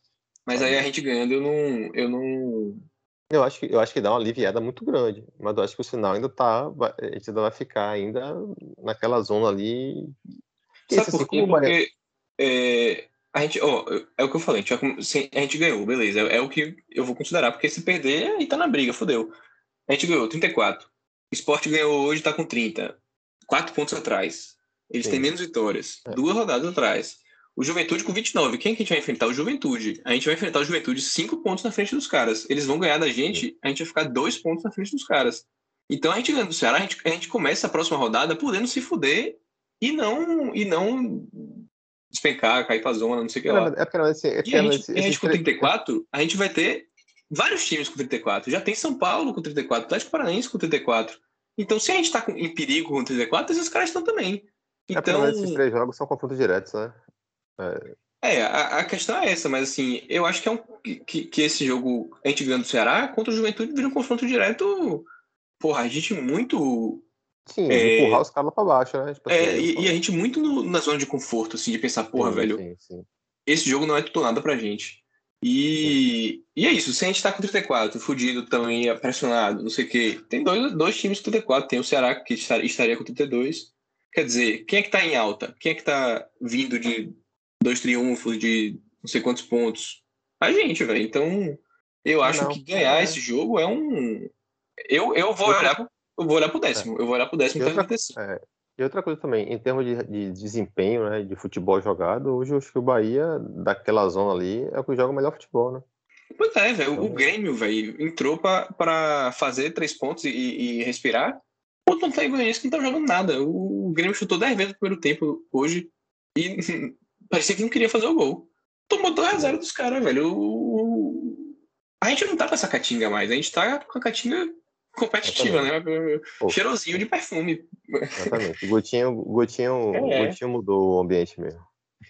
Mas aí a gente ganhando, eu não. Eu não. Eu acho, que, eu acho que dá uma aliviada muito grande. Mas eu acho que o sinal ainda tá. A gente ainda vai ficar ainda naquela zona ali. Sabe Esse, por assim, quê? Porque é, a gente, ó, é o que eu falei, a gente, a gente ganhou, beleza. É, é, o que eu vou considerar, porque se perder, aí tá na briga, fodeu. A gente ganhou 34. O esporte ganhou hoje, tá com 30. Quatro pontos atrás. Eles Sim. têm menos vitórias. É. Duas rodadas atrás. O Juventude com 29. Quem que a gente vai enfrentar? O Juventude. A gente vai enfrentar o Juventude cinco pontos na frente dos caras. Eles vão ganhar da gente, a gente vai ficar dois pontos na frente dos caras. Então a gente ganhando do Ceará, a gente, a gente começa a próxima rodada podendo se fuder e não, e não despencar, cair pra zona, não sei o que lá. É, é, esse, é, e a gente, esse, a gente com 34, a gente vai ter vários times com 34. Já tem São Paulo com 34, Atlético Paranaense com 34. Então, se a gente tá em perigo com 34, esses caras estão também. Então, é, esses três jogos são confrontos diretos, né? É, é a, a, questão é essa, mas assim, eu acho que é um que, que esse jogo, a gente ganhando do Ceará, contra o Juventude vira um confronto direto. Porra, a gente muito. Sim, é, empurrar os caras pra baixo, né? Tipo é, assim, e, e, a gente muito no, na zona de conforto, assim, de pensar, porra, sim, velho, sim, sim. esse jogo não é tudo nada pra gente. E, e é isso, se a gente tá com 34, fudido também, pressionado, não sei o quê, tem dois, dois times com 34, tem o Ceará que estaria com 32. Quer dizer, quem é que tá em alta? Quem é que tá vindo de dois triunfos de não sei quantos pontos. A gente, velho. Então, eu acho não, que ganhar é... esse jogo é um. Eu, eu vou olhar. Eu vou olhar pro décimo. É. Eu vou olhar pro décimo e outra, é. E outra coisa também, em termos de, de, desempenho, né, de futebol jogado, hoje eu acho que o Bahia, daquela zona ali, é o que joga o melhor futebol, né? Pois é, velho. Então... O Grêmio, velho, entrou para fazer três pontos e, e respirar. O Atlético Goianiense que não tá jogando nada. O Grêmio chutou 10 vezes no primeiro tempo hoje e parecia que não queria fazer o gol. Tomou 2x0 dos caras, velho. O... A gente não tá com essa catinga mais, a gente tá com a catinga competitiva, Exatamente. né? Cheirosinho de perfume. Exatamente. O Gotinho, Gotinho, é. Gotinho mudou o ambiente mesmo.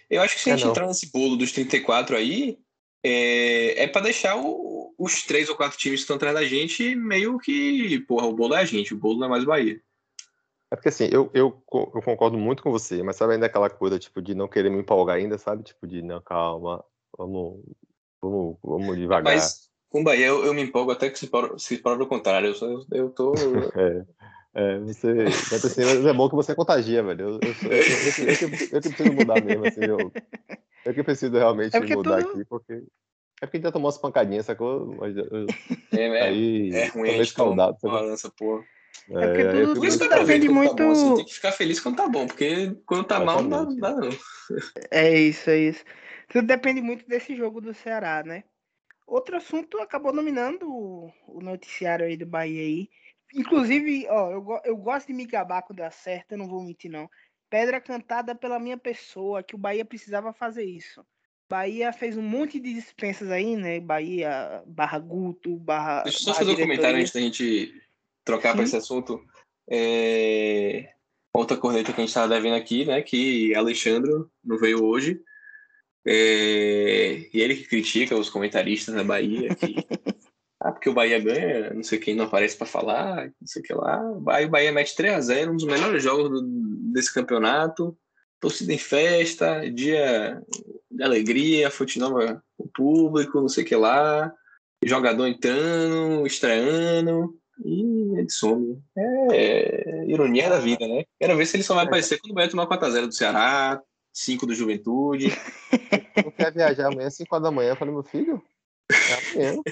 Eu acho que se a é, gente não. entrar nesse bolo dos 34 aí, é, é para deixar o, os três ou quatro times que estão atrás da gente meio que, porra, o bolo é a gente, o bolo não é mais Bahia. É porque assim, eu, eu, eu concordo muito com você, mas sabe ainda aquela coisa, tipo, de não querer me empolgar ainda, sabe? Tipo, de não, calma, vamos, vamos, vamos devagar. Mas com o Bahia eu, eu me empolgo até que se prova, se prova o contrário. Eu, eu tô. é. É, você, assim, é bom que você contagia, velho. Eu, eu, eu, eu, que, eu, que preciso mudar mesmo, assim, eu, eu que preciso realmente é mudar tudo... aqui, porque. É porque a gente já tomou umas pancadinhas, sacou? Mas eu, é, é, aí, é ruim, a gente escaldado, toma, essa porra. É, porque é, tudo, tudo depende muito. Tá bom, você tem que ficar feliz quando tá bom, porque quando tá mal não dá, não. É isso, é isso. Tudo depende muito desse jogo do Ceará, né? Outro assunto acabou nominando o noticiário aí do Bahia aí. inclusive, ó, eu, eu gosto de me gabar quando acerta, eu não vou mentir, não. Pedra cantada pela minha pessoa, que o Bahia precisava fazer isso. Bahia fez um monte de dispensas aí, né? Bahia, barra Guto, barra. Deixa eu só barra fazer um comentário antes da gente trocar para esse assunto. É, Outra corneta que a gente estava devendo aqui, né? Que Alexandre não veio hoje. É, E ele que critica os comentaristas da Bahia. Que... ah, porque o Bahia ganha, não sei quem não aparece para falar, não sei o que lá. Aí o Bahia mete 3x0, um dos melhores jogos do- desse campeonato. Torcida em festa, dia de alegria, Futinova o público, não sei o que lá. Jogador entrando, estreando. E ele some. É ironia da vida, né? Quero ver se ele só vai aparecer quando o Bahia tomar 4x0 do Ceará, 5 do Juventude. Não quer viajar amanhã às 5 horas da manhã. Eu falei, meu filho, é amanhã.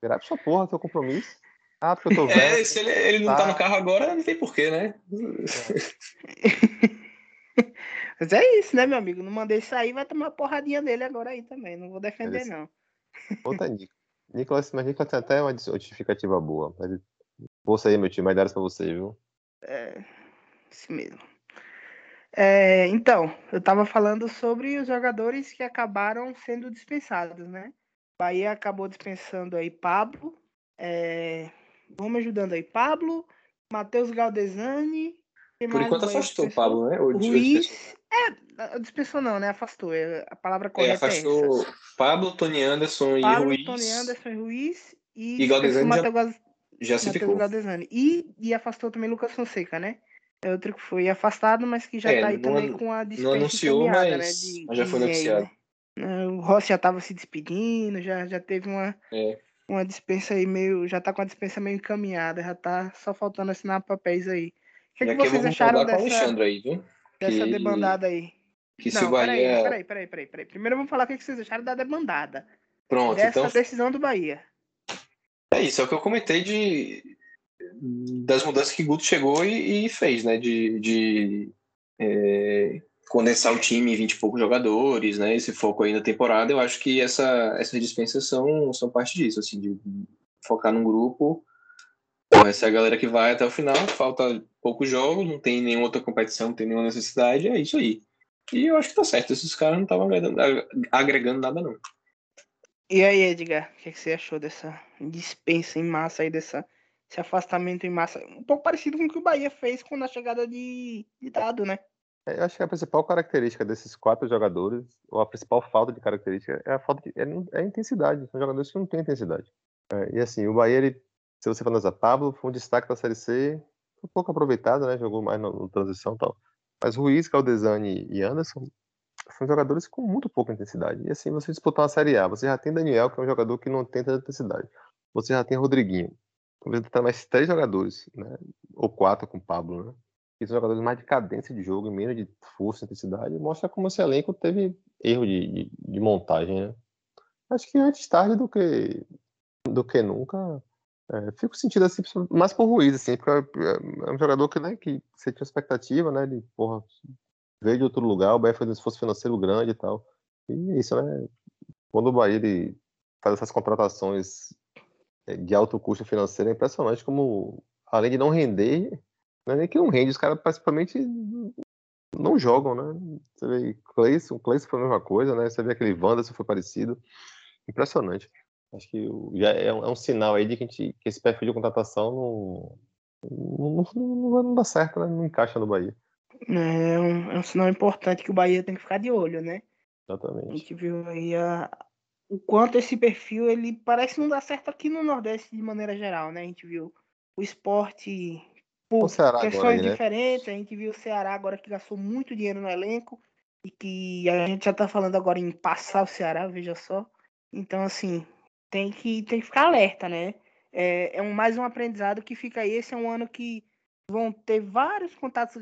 Pra sua porra, teu compromisso. Ah, porque eu tô velho. É, se ele, ele não tá Tá. no carro agora, não tem porquê, né? Mas é isso, né, meu amigo? Não mandei sair, vai tomar uma porradinha dele agora aí também. Não vou defender, não. Outra Nicolas. Nicolas, mas Nicolas tem até uma justificativa boa. Mas... Força aí, meu time, mais dadas pra você, viu? É, isso mesmo. É, então, eu tava falando sobre os jogadores que acabaram sendo dispensados, né? Bahia acabou dispensando aí Pablo. é, vamos ajudando aí, Pablo, Matheus Galdesani. Por enquanto afastou o? Pablo, né? Ou? Ruiz. É, dispensou não, né? Afastou. é, A palavra É, correta é, afastou essa. Pablo, Tony Anderson e Pablo, Ruiz. Tony Anderson e Ruiz. E, E Galdesani já- Matheus Gal- Já se Matheus ficou. Galdesani. E, e afastou também Lucas Fonseca, né? É outro que foi afastado, mas que já É, tá aí não também com a Não dispensa anunciou, encaminhada, mas, né? De, mas já foi aí, noticiado. né? É, O Rossi já tava se despedindo, já, já teve uma, É. uma dispensa aí meio. Já tá com a dispensa meio encaminhada, já tá só faltando assinar papéis aí. O que, E que vocês acharam dessa, Alexandre aí, viu? dessa que- debandada aí? Que se Não, o Bahia. peraí, peraí, peraí, peraí, peraí. Primeiro vamos falar o que que vocês acharam da debandada. Pronto, dessa então decisão do Bahia. é isso, é o que eu comentei de das mudanças que Guto chegou e, e fez, né? De, de é, condensar o time em 20 e poucos jogadores, né? Esse foco aí na temporada, eu acho que essa, essas dispensas são, são parte disso, assim, de focar num grupo. Então, essa é a galera que vai até o final, falta poucos jogos, não tem nenhuma outra competição, não tem nenhuma necessidade, é isso aí. E eu acho que tá certo, esses caras não estavam agregando, nada, não. E aí, Edgar, o que, que você achou dessa dispensa em massa aí, dessa, esse afastamento em massa? Um pouco parecido com o que o Bahia fez com a chegada de, de Dado, né? É, Eu acho que a principal característica desses quatro jogadores, ou a principal falta de característica, é a falta de é, é a intensidade. São jogadores que não têm intensidade. É, e assim, o Bahia, ele, se você for analisar, Pablo foi um destaque da Série C, foi pouco aproveitado, né? Jogou mais no, no transição e tal. Mas Ruiz, Caldesani e Anderson são jogadores com muito pouca intensidade. E assim, você disputar uma Série A, você já tem Daniel, que é um jogador que não tem tanta intensidade. Você já tem Rodriguinho. Talvez tentar mais três jogadores, né? Ou quatro com o Pablo, né? Que são jogadores mais de cadência de jogo, e menos de força e intensidade. Mostra como esse elenco teve erro de, de, de montagem, né? Acho que antes tarde do que, do que nunca. É, fico sentindo assim, mais por Ruiz, assim, porque é, é um jogador que, né, que você tinha expectativa, né? De, porra, veio de outro lugar, o Bahia fez um esforço financeiro grande e tal. E isso, né? Quando o Bahia ele faz essas contratações de alto custo financeiro, é impressionante como, além de não render, não é nem que não rende, os caras praticamente não jogam, né? Você vê Cleison, Cleison foi a mesma coisa, né? Você vê aquele Wanderson foi parecido. Impressionante. Acho que já é um, é um sinal aí de que, a gente, que esse perfil de contratação não, não, não, não dá certo, né? Não encaixa no Bahia. É um, é um sinal importante que o Bahia tem que ficar de olho, né? A Exatamente. gente viu aí a, o quanto esse perfil ele parece não dar certo aqui no Nordeste de maneira geral, né? A gente viu o esporte por agora questões né? diferentes, a gente viu o Ceará agora que gastou muito dinheiro no elenco e que a gente já tá falando agora em passar o Ceará, veja só. Então, assim, tem que, tem que ficar alerta, né? É, é um, mais um aprendizado que fica aí. Esse é um ano que vão ter vários contatos.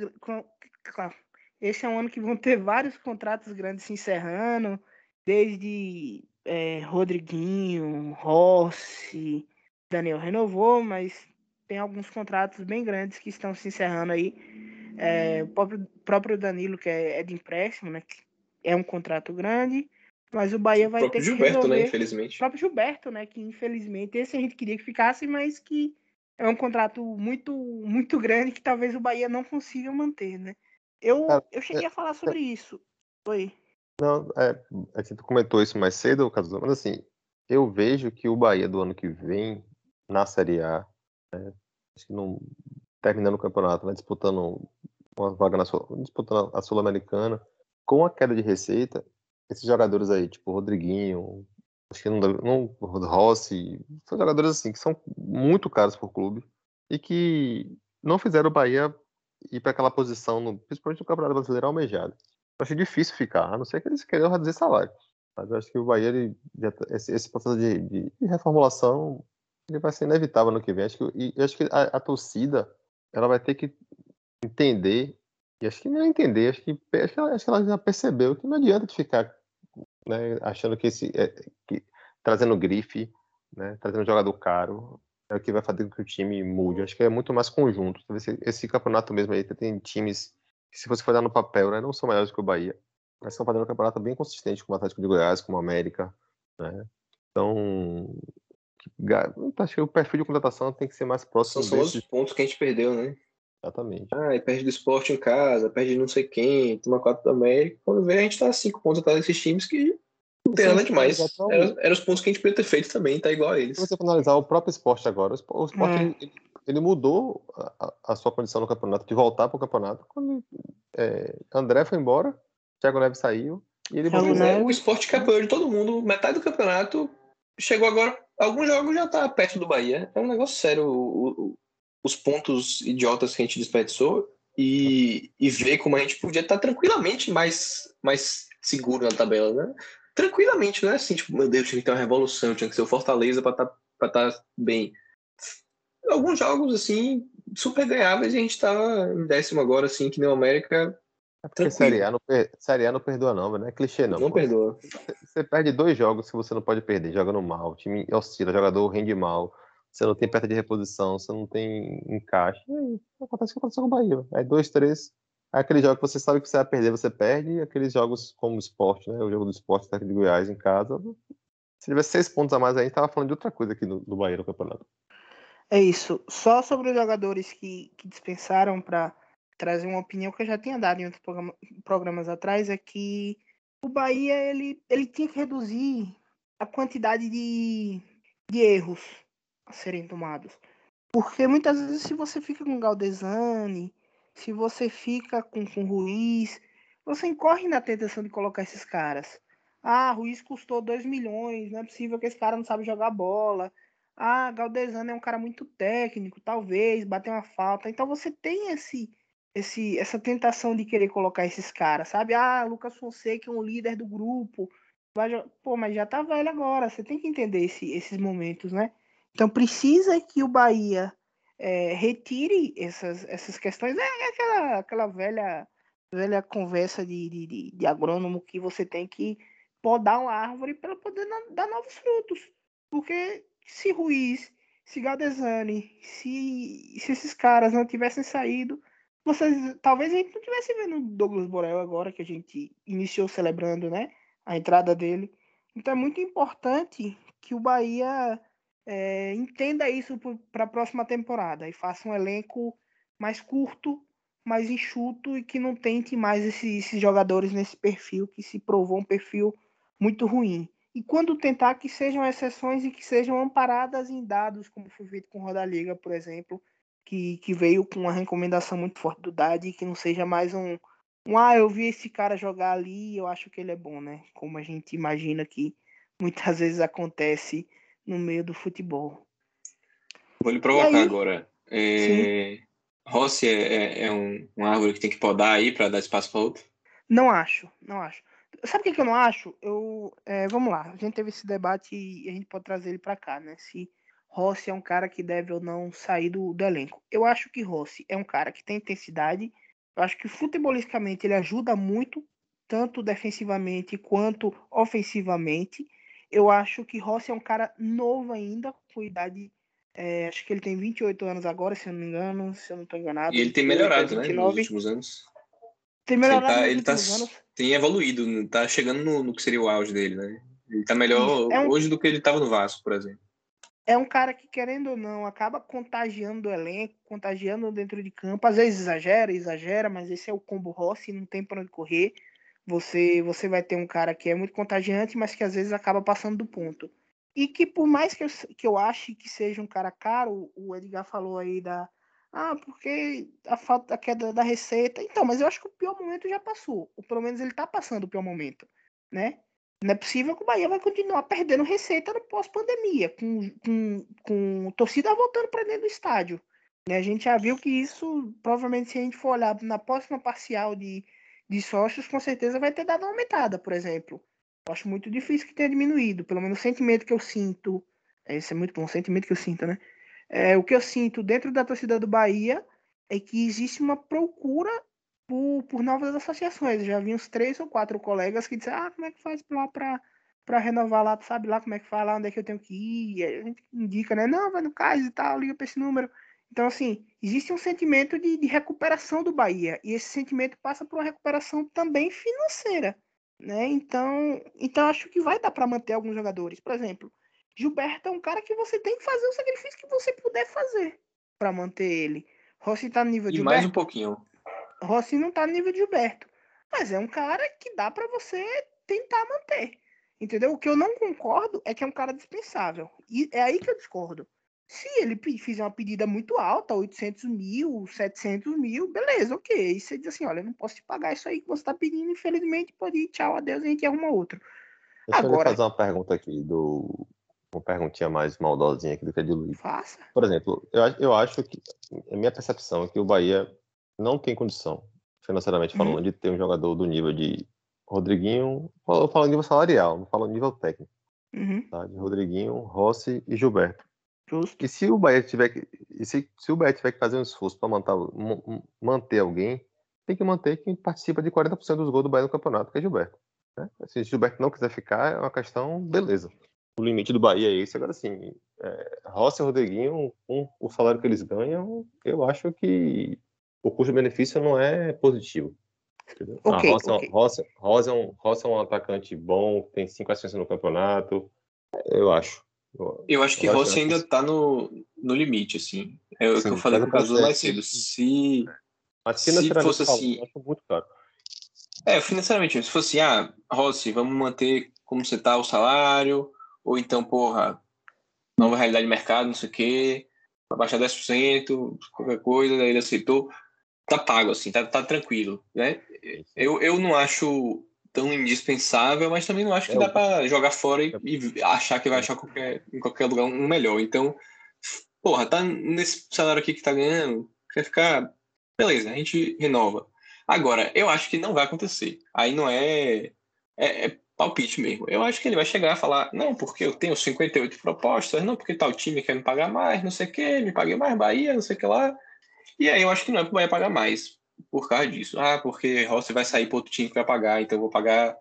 Esse é um ano que vão ter vários contratos grandes se encerrando, desde é, Rodriguinho, Rossi, Daniel renovou, mas tem alguns contratos bem grandes que estão se encerrando aí. É, o próprio, próprio Danilo, que é, é de empréstimo, né? que É um contrato grande, mas o Bahia O vai ter próprio que Gilberto, resolver. né? O Infelizmente. próprio Gilberto, né? Que infelizmente esse a gente queria que ficasse, mas que é um contrato muito, muito grande que talvez o Bahia não consiga manter, né? Eu, eu cheguei a falar sobre isso. Oi. Não, é, gente comentou isso mais cedo, Caso, mas assim, eu vejo que o Bahia do ano que vem, na Série A, né, acho que não, terminando o campeonato, né, disputando uma vaga na disputando a Sul-Americana, com a queda de receita, esses jogadores aí, tipo Rodriguinho, acho que não, não Rossi, são jogadores assim que são muito caros por clube e que não fizeram o Bahia ir para aquela posição, no, principalmente no Campeonato Brasileiro almejado. Acho difícil ficar, a não ser que eles queiram reduzir salário. Mas eu acho que o Bahia, ele, tá- esse, esse processo de, de- reformulação, ele vai ser inevitável no que vem. Acho que, e acho que a, a torcida, ela vai ter que entender, e acho que não entender, acho que, acho que, ela, acho que ela já percebeu que não adianta de ficar né, achando que esse, é, que, trazendo grife, né, trazendo jogador caro, é o que vai fazer com que o time mude. Acho que é muito mais conjunto. Esse, esse campeonato mesmo aí tem times que, se você for olhar no papel, né, não são maiores que o Bahia, mas estão fazendo um campeonato bem consistente, como o Atlético de Goiás, como o América. Né? Então, acho que o perfil de contratação tem que ser mais próximo São só os desses. pontos que a gente perdeu, né? Exatamente. Ah, e perde do esporte em casa, perde de não sei quem, toma quatro da América. Quando vê, a gente tá cinco pontos atrás desses times que não tem nada demais. então- Era, os pontos que a gente podia ter feito também, tá igual a eles. Se você for analisar o próprio esporte agora, o espo- o esporte É. ele, ele- mudou a, a- sua condição no campeonato, de voltar para o campeonato, quando é, André foi embora, Thiago Neves saiu, e ele é, Neves. o esporte que apoiou de todo mundo, metade do campeonato chegou agora. Alguns jogos já tá perto do Bahia. É um negócio sério o- o- os pontos idiotas que a gente desperdiçou e, e ver como a gente podia estar tranquilamente mais, mais seguro na tabela, né? Tranquilamente, não é assim, tipo, meu Deus, tinha que ter uma revolução, tinha que ser o Fortaleza para estar pra tá bem. Alguns jogos, assim, super ganháveis e a gente tava em décimo agora, assim, que nem o América É porque. Série A, não per- Série A não perdoa não, não é clichê não. não pô. perdoa. Você perde dois jogos que você não pode perder, jogando mal, o time oscila, o jogador rende mal, você não tem perda de reposição, você não tem encaixe. E aí, acontece o que aconteceu com o Bahia. Aí dois, três. Aquele jogo que você sabe que você vai perder, você perde, e aqueles jogos como o esporte, né? O jogo do esporte daqui de Goiás em casa. Se tivesse seis pontos a mais aí, a gente tava falando de outra coisa aqui do, do Bahia no campeonato. É isso. Só sobre os jogadores que, que dispensaram para trazer uma opinião que eu já tinha dado em outros programa- programas atrás é que o Bahia ele, ele tinha que reduzir a quantidade de, de erros a serem tomados. Porque muitas vezes se você fica com Galdesani, se você fica com, com Ruiz, você incorre na tentação de colocar esses caras. Ah, Ruiz custou 2 milhões, não é possível que esse cara não sabe jogar bola. Ah, Galdesano é um cara muito técnico, talvez, bater uma falta. Então você tem esse, esse, essa tentação de querer colocar esses caras, sabe? Ah, Lucas Fonseca é um líder do grupo. Vai Pô, mas já tá velho agora. Você tem que entender esse- esses momentos, né? Então precisa que o Bahia é, retire essas, essas questões. É aquela, aquela velha, velha conversa de, de, de, agrônomo que você tem que podar uma árvore para poder dar novos frutos. Porque se Ruiz, se Galdesani, se, se esses caras não tivessem saído, vocês, talvez a gente não tivesse vendo Douglas Borel agora, que a gente iniciou celebrando né, a entrada dele. Então é muito importante que o Bahia é, entenda isso para a próxima temporada e faça um elenco mais curto, mais enxuto e que não tente mais esses, esses jogadores nesse perfil que se provou um perfil muito ruim. E quando tentar que sejam exceções e que sejam amparadas em dados, como foi feito com Roda Liga, por exemplo, que, que veio com uma recomendação muito forte do Dade, que não seja mais um, um ah, eu vi esse cara jogar ali e eu acho que ele é bom, né? Como a gente imagina que muitas vezes acontece no meio do futebol. Vou lhe provocar aí? agora. É... Rossi é, é- é um, uma árvore que tem que podar aí para dar espaço para outro? Não acho, não acho. Sabe o que, que eu não acho? Eu, é, vamos lá, a gente teve esse debate e a gente pode trazer ele para cá, né? Se Rossi é um cara que deve ou não sair do, do elenco. Eu acho que Rossi é um cara que tem intensidade. Eu acho que futebolisticamente ele ajuda muito, tanto defensivamente quanto ofensivamente. Eu acho que Rossi é um cara novo ainda, com idade. é, acho que ele tem 28 anos agora, se eu não me engano, se eu não estou enganado. E ele tem 28, melhorado, né? Nos 29. últimos anos. Tem Ele melhorado tá, ele tá, últimos anos. tem evoluído, tá chegando no, no que seria o auge dele, né? Ele tá melhor é um- hoje do que ele tava no Vasco, por exemplo. é um cara que, querendo ou não, acaba contagiando o elenco, contagiando dentro de campo. Às vezes exagera, exagera, mas esse é o combo Rossi, não tem para onde correr. Você, você vai ter um cara que é muito contagiante, mas que às vezes acaba passando do ponto. E que por mais que eu, que eu ache que seja um cara caro, o Edgar falou aí da. Ah, porque a falta a queda da receita. Então, mas eu acho que o pior momento já passou. Ou pelo menos ele tá passando o pior momento, né? Não é possível que o Bahia vai continuar perdendo receita no pós-pandemia, com, com, com torcida voltando para dentro do estádio. E a gente já viu que isso, provavelmente, se a gente for olhar na próxima parcial de, de sócios, com certeza vai ter dado uma aumentada, por exemplo. Eu acho muito difícil que tenha diminuído. Pelo menos o sentimento que eu sinto. Esse é muito bom, o sentimento que eu sinto, né? É, o que eu sinto dentro da torcida do Bahia é que existe uma procura por, por novas associações. já vi uns três ou quatro colegas que disseram, ah, como é que faz lá para renovar lá, tu sabe lá como é que faz lá, onde é que eu tenho que ir, a gente indica, né, não, vai no CAIS e tal, liga para esse número. Então, assim, existe um sentimento de, de recuperação do Bahia, e esse sentimento passa por uma recuperação também financeira, né, então, então acho que vai dar para manter alguns jogadores, por exemplo, Gilberto é um cara que você tem que fazer o sacrifício que você puder fazer para manter ele. Rossi tá no nível e de Gilberto. mais um pouquinho. Rossi não tá no nível de Gilberto. Mas é um cara que dá para você tentar manter. Entendeu? O que eu não concordo é que é um cara dispensável. E é aí que eu discordo. Se ele fizer uma pedida muito alta, 800 mil, 700 mil, beleza, ok. E você diz assim: olha, eu não posso te pagar isso aí que você tá pedindo, infelizmente, pode ir, tchau, adeus, a gente arruma outro. Deixa Agora, eu fazer uma pergunta aqui, do... uma perguntinha mais maldosinha aqui do que a de Luiz. Faça. Por exemplo, eu, eu acho que, a minha percepção é que o Bahia não tem condição, financeiramente uhum. falando, uhum. de ter um jogador do nível de Rodriguinho, eu falo nível salarial, não falo nível técnico. Uhum. Tá? De Rodriguinho, Rossi e Gilberto. Justo. E se o Bahia tiver que. se, se o Bahia tiver que fazer um esforço para manter, manter alguém, tem que manter quem participa de 40% dos gols do Bahia no campeonato, que é Gilberto. Né? Se Gilberto não quiser ficar, é uma questão, beleza. O limite do Bahia é esse. Agora, sim, é, Rossi e Rodriguinho, com o salário que eles ganham, eu acho que o custo-benefício não é positivo. Okay, ah, Rosa, okay. É um, Rosa é um atacante bom, tem cinco assistências no campeonato. Eu acho. Eu, eu acho que eu Rossi ainda está no, no limite, assim. É o que eu falei com o Caso mais cedo. Se, Mas se fosse assim. Muito caro. É, financeiramente, se fosse, ah, Rossi, vamos manter como você tá o salário, ou então, porra, nova realidade de mercado, não sei o quê, vai baixar 10%, qualquer coisa, daí ele aceitou tá pago, assim, tá, tá tranquilo, né? Eu, eu não acho tão indispensável, mas também não acho que é, dá para jogar fora e, e, achar que vai achar qualquer, em qualquer lugar um melhor. Então, porra, tá nesse salário aqui que tá ganhando, quer ficar. Beleza, a gente renova. Agora, eu acho que não vai acontecer. Aí não é, é, é palpite mesmo. Eu acho que ele vai chegar a falar, não, porque eu tenho 58 propostas, não, porque tal time quer me pagar mais, não sei o quê, me paguei mais Bahia, não sei o que lá. E aí eu acho que não é pro Bahia pagar mais por causa disso. Ah, porque Rossi vai sair para outro time que vai pagar, então eu vou pagar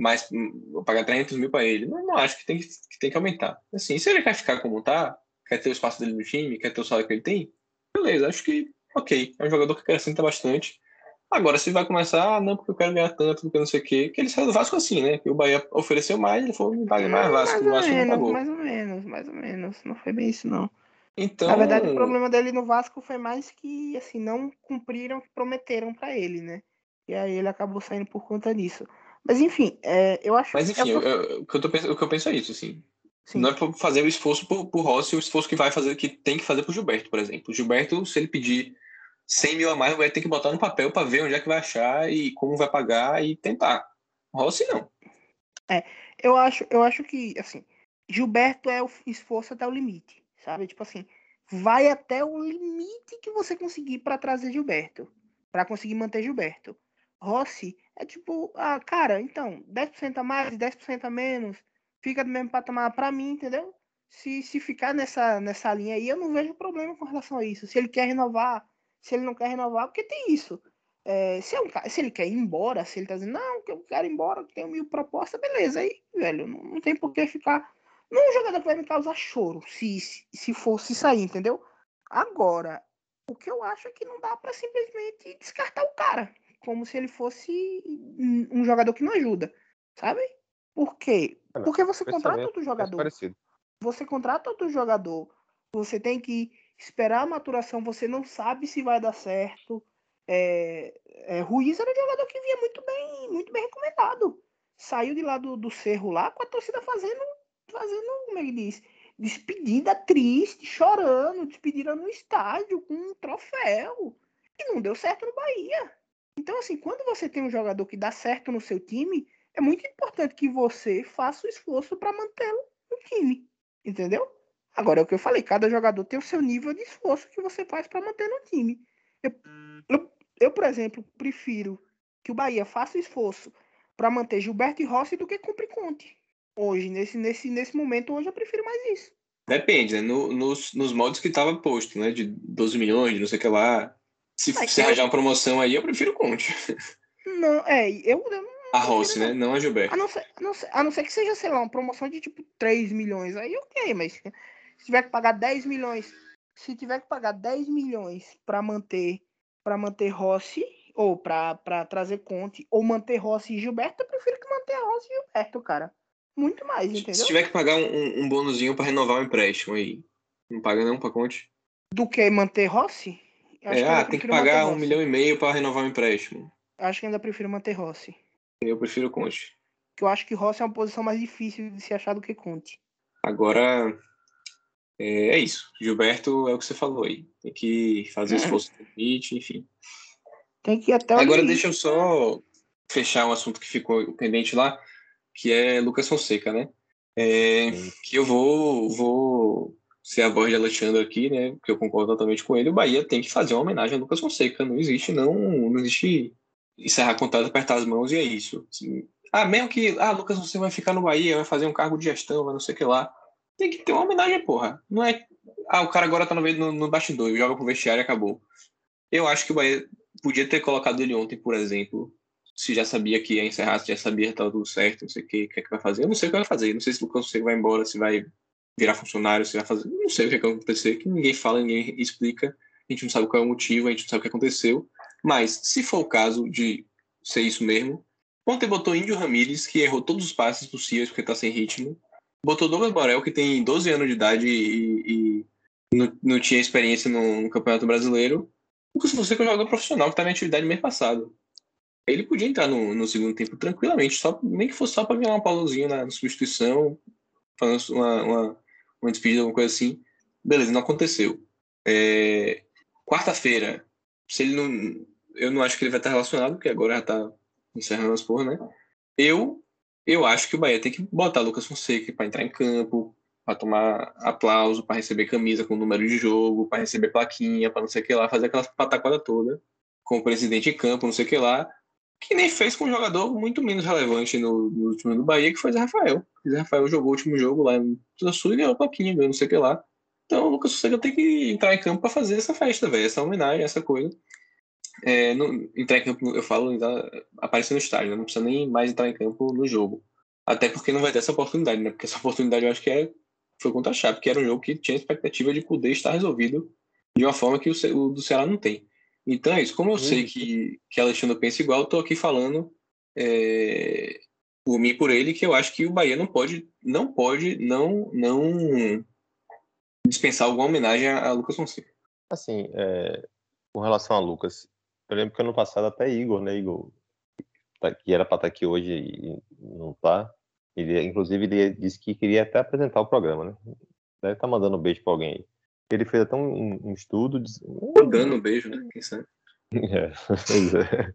mais, vou pagar 300 mil para ele. Não, não acho que tem que, que tem que aumentar. Assim, se ele quer ficar como tá, quer ter o espaço dele no time, quer ter o salário que ele tem, beleza, acho que ok. É um jogador que acrescenta bastante. Agora, se vai começar, ah, não, porque eu quero ganhar tanto, porque não sei o quê, que ele saiu do Vasco assim, né? Que o Bahia ofereceu mais, ele falou, me pague mais Vasco. Mais o Vasco menos, não pagou. mais ou menos, mais ou menos. Não foi bem isso, não. Então, Na verdade, o problema dele no Vasco foi mais que, assim, não cumpriram o que prometeram para ele, né? E aí ele acabou saindo por conta disso. Mas enfim, é, eu acho Mas enfim, que. Eu, eu, o, que eu tô, o que eu penso é isso, assim. Sim. Não é fazer o esforço pro, pro Rossi, o esforço que vai fazer, que tem que fazer pro Gilberto, por exemplo. O Gilberto, se ele pedir 100 mil a mais, vai ter que botar no papel para ver onde é que vai achar e como vai pagar e tentar. Rossi não. É, eu acho, eu acho que, assim, Gilberto é o esforço até o limite sabe? Tipo assim, vai até o limite que você conseguir para trazer Gilberto, para conseguir manter Gilberto. Rossi é tipo, ah, cara, então, 10% a mais, 10% a menos, fica do mesmo patamar para mim, entendeu? Se, se ficar nessa, nessa linha aí, eu não vejo problema com relação a isso. Se ele quer renovar, se ele não quer renovar, porque tem isso. É, se, é um, se ele quer ir embora, se ele tá dizendo, não, que eu quero ir embora, que tenho mil propostas, beleza, aí, velho, não, não tem por que ficar não é um jogador que vai me causar choro se, se fosse sair, entendeu? Agora, o que eu acho é que não dá para simplesmente descartar o cara, como se ele fosse um jogador que não ajuda, sabe? Por quê? Porque você contrata outro jogador. Você contrata outro jogador, você tem que esperar a maturação, você não sabe se vai dar certo. É, é, Ruiz era um jogador que vinha muito bem, muito bem recomendado. Saiu de lá do, do Cerro lá com a torcida fazendo, fazendo, como é que diz? Despedida triste, chorando, despedida no estádio com um troféu. E não deu certo no Bahia. Então, assim, quando você tem um jogador que dá certo no seu time, é muito importante que você faça o esforço para mantê-lo no time. Entendeu? Agora é o que eu falei, cada jogador tem o seu nível de esforço que você faz para manter no time. Eu, eu, eu, por exemplo, prefiro que o Bahia faça esforço para manter Gilberto e Rossi do que cumprir Conte. Hoje, nesse, nesse, nesse momento, hoje eu prefiro mais isso. Depende, né? No, nos, nos modos que estava posto, né? De 12 milhões, de não sei o que lá. Se, é se arranjar eu... uma promoção aí, eu prefiro Conte. Não, é, eu, eu a Rossi, né? Não a Gilberto. A não, ser, a, não ser, a não ser que seja, sei lá, uma promoção de tipo 3 milhões. Aí ok, mas se tiver que pagar 10 milhões, se tiver que pagar 10 milhões para manter para manter Rossi ou para trazer Conte ou manter Rossi e Gilberto, eu prefiro que manter Rossi e Gilberto, cara. Muito mais, entendeu? Se tiver que pagar um, um bônusinho para renovar o empréstimo aí, não paga para Conte? Do que manter Rossi? É, ah, tem que pagar um milhão e meio para renovar o empréstimo. Acho que ainda prefiro manter Rossi. Eu prefiro Conte. Eu acho que Rossi é uma posição mais difícil de se achar do que Conte. Agora, é, é, isso. Gilberto é o que você falou aí. Tem que fazer esforço no limite, enfim. Tem que ir até Agora deixa eu só fechar um assunto que ficou pendente lá, que é Lucas Fonseca, né? É, que eu vou, vou ser a voz de Alexandre aqui, né? Porque eu concordo totalmente com ele. O Bahia tem que fazer uma homenagem a Lucas Fonseca. Não existe, não, não existe encerrar contrato, apertar as mãos e é isso. Assim, ah, mesmo que ah, Lucas Fonseca vai ficar no Bahia, vai fazer um cargo de gestão, vai não sei o que lá tem que ter uma homenagem, porra. Não é. Ah, o cara agora tá no, no, no bastidor, joga pro vestiário e acabou. Eu acho que o Bahia podia ter colocado ele ontem, por exemplo. Se já sabia que ia encerrar, se já sabia que tava tudo certo, não sei o que, o que é que vai fazer. Eu não sei o que vai fazer. Não sei se o Lucas vai embora, se vai virar funcionário, se vai fazer. Não sei o que, é que vai acontecer, que ninguém fala, ninguém explica. A gente não sabe qual é o motivo, a gente não sabe o que aconteceu. Mas, se for o caso de ser isso mesmo, ontem botou Índio Ramírez, que errou todos os passes possíveis porque tá sem ritmo botou Douglas Borel, que tem 12 anos de idade e, e não, não, tinha experiência no, no, Campeonato Brasileiro. Lucas Fonseca é um jogador profissional que estava em atividade mês passado. Ele podia entrar no, no, segundo tempo tranquilamente, só, nem que fosse só para ganhar uma paulozinha na, na, substituição, fazendo uma, uma, uma despedida, alguma coisa assim. Beleza, não aconteceu. É, Quarta-feira, se ele não. Eu não acho que ele vai estar relacionado, porque agora já está encerrando as porra, né? Eu eu acho que o Bahia tem que botar Lucas Fonseca para entrar em campo, para tomar aplauso, para receber camisa com número de jogo, para receber plaquinha, para não sei o que lá, fazer aquela pataquada toda com o presidente em campo, não sei o que lá, que nem fez com um jogador muito menos relevante no, no time do Bahia, que foi Zé Rafael. Zé Rafael jogou o último jogo lá em Sul e ganhou plaquinha, ganhou não sei o que lá. Então o Lucas Fonseca tem que entrar em campo para fazer essa festa, velho, essa homenagem, essa coisa. É, no, entrar em campo, eu falo, aparecer no estádio, né? não precisa nem mais entrar em campo no jogo. Até porque não vai ter essa oportunidade, né? Porque essa oportunidade eu acho que é, foi contra a Chape, porque era um jogo que tinha expectativa de poder estar resolvido de uma forma que o, o do Ceará não tem. Então é isso. Como eu uhum. sei que, que Alexandre pensa igual, eu tô aqui falando é, por mim e por ele que eu acho que o Bahia não pode, não pode, não, não dispensar alguma homenagem a, a Lucas Fonseca. Assim, é, com relação a Lucas, eu lembro que ano passado até Igor, né, Igor, tá, que era para estar tá aqui hoje e não está. Ele, inclusive, ele disse que queria até apresentar o programa, né? Deve estar tá mandando um beijo para alguém aí. Ele fez até um, um estudo. De... Mandando um beijo, né? Quem sabe? É, pois é.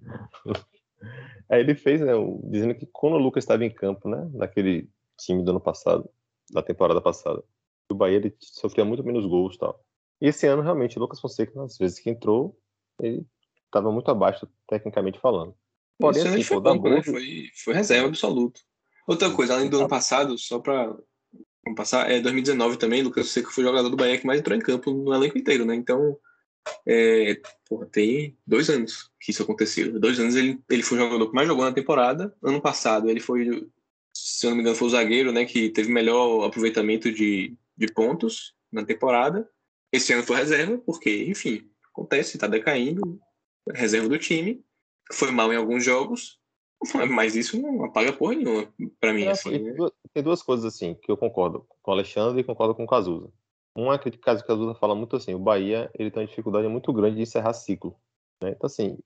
Aí ele fez, né, dizendo que quando o Lucas estava em campo, né, naquele time do ano passado, da temporada passada, o Bahia ele sofria muito menos gols e tal. E esse ano, realmente, o Lucas Fonseca, nas vezes que entrou, ele estava muito abaixo, tecnicamente falando. Porém, Esse assim, foi, banco, né? foi, foi reserva absoluto. Outra coisa, além do ano passado, só para passar, é 2019 também, Lucas Fonseca foi o jogador do Bahia que mais entrou em campo no elenco inteiro, né? Então, é, porra, tem dois anos que isso aconteceu. Dois anos ele, ele foi o jogador que mais jogou na temporada. Ano passado ele foi, se eu não me engano, foi o zagueiro, né? Que teve melhor aproveitamento de, de pontos na temporada. Esse ano foi reserva, porque, enfim, acontece, tá decaindo, reserva do time. Foi mal em alguns jogos, mas isso não apaga porra nenhuma pra mim. assim, né? Tem duas coisas assim que eu concordo com o Alexandre e concordo com o Cazuza. Um é que o caso que o Cazuza fala muito assim, o Bahia ele tem uma dificuldade muito grande de encerrar ciclo. Né? Então, assim,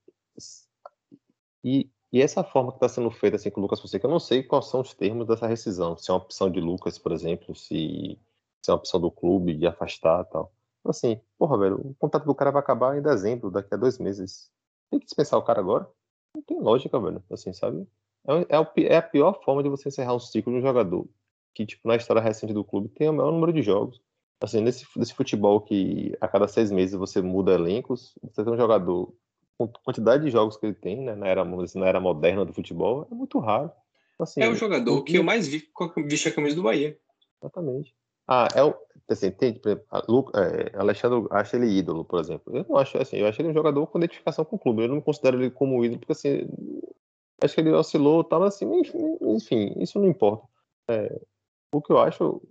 e, e essa forma que está sendo feita assim, com o Lucas Fonseca, eu não sei quais são os termos dessa rescisão. Se é uma opção de Lucas, por exemplo, se, se é uma opção do clube de afastar tal. Então, assim, porra, velho, o contrato do cara vai acabar em dezembro, daqui a dois meses. Tem que dispensar o cara agora? Não tem lógica, velho. Assim, sabe? É, é, é a pior forma de você encerrar um ciclo de um jogador que, tipo, na história recente do clube, tem o maior número de jogos. Assim, nesse, nesse futebol que a cada seis meses você muda elencos, você tem um jogador com quantidade de jogos que ele tem, né, na era, na era moderna do futebol, é muito raro. Assim, é o jogador que eu mais vi com a camisa do Bahia. Exatamente. Ah, é o. Assim, tem, por exemplo, Luca, é, Alexandre acha ele ídolo, por exemplo. Eu não acho assim, eu acho ele um jogador com identificação com o clube. Eu não considero ele como ídolo, porque assim, acho que ele oscilou, tal, assim, enfim, isso não importa. É, o que eu acho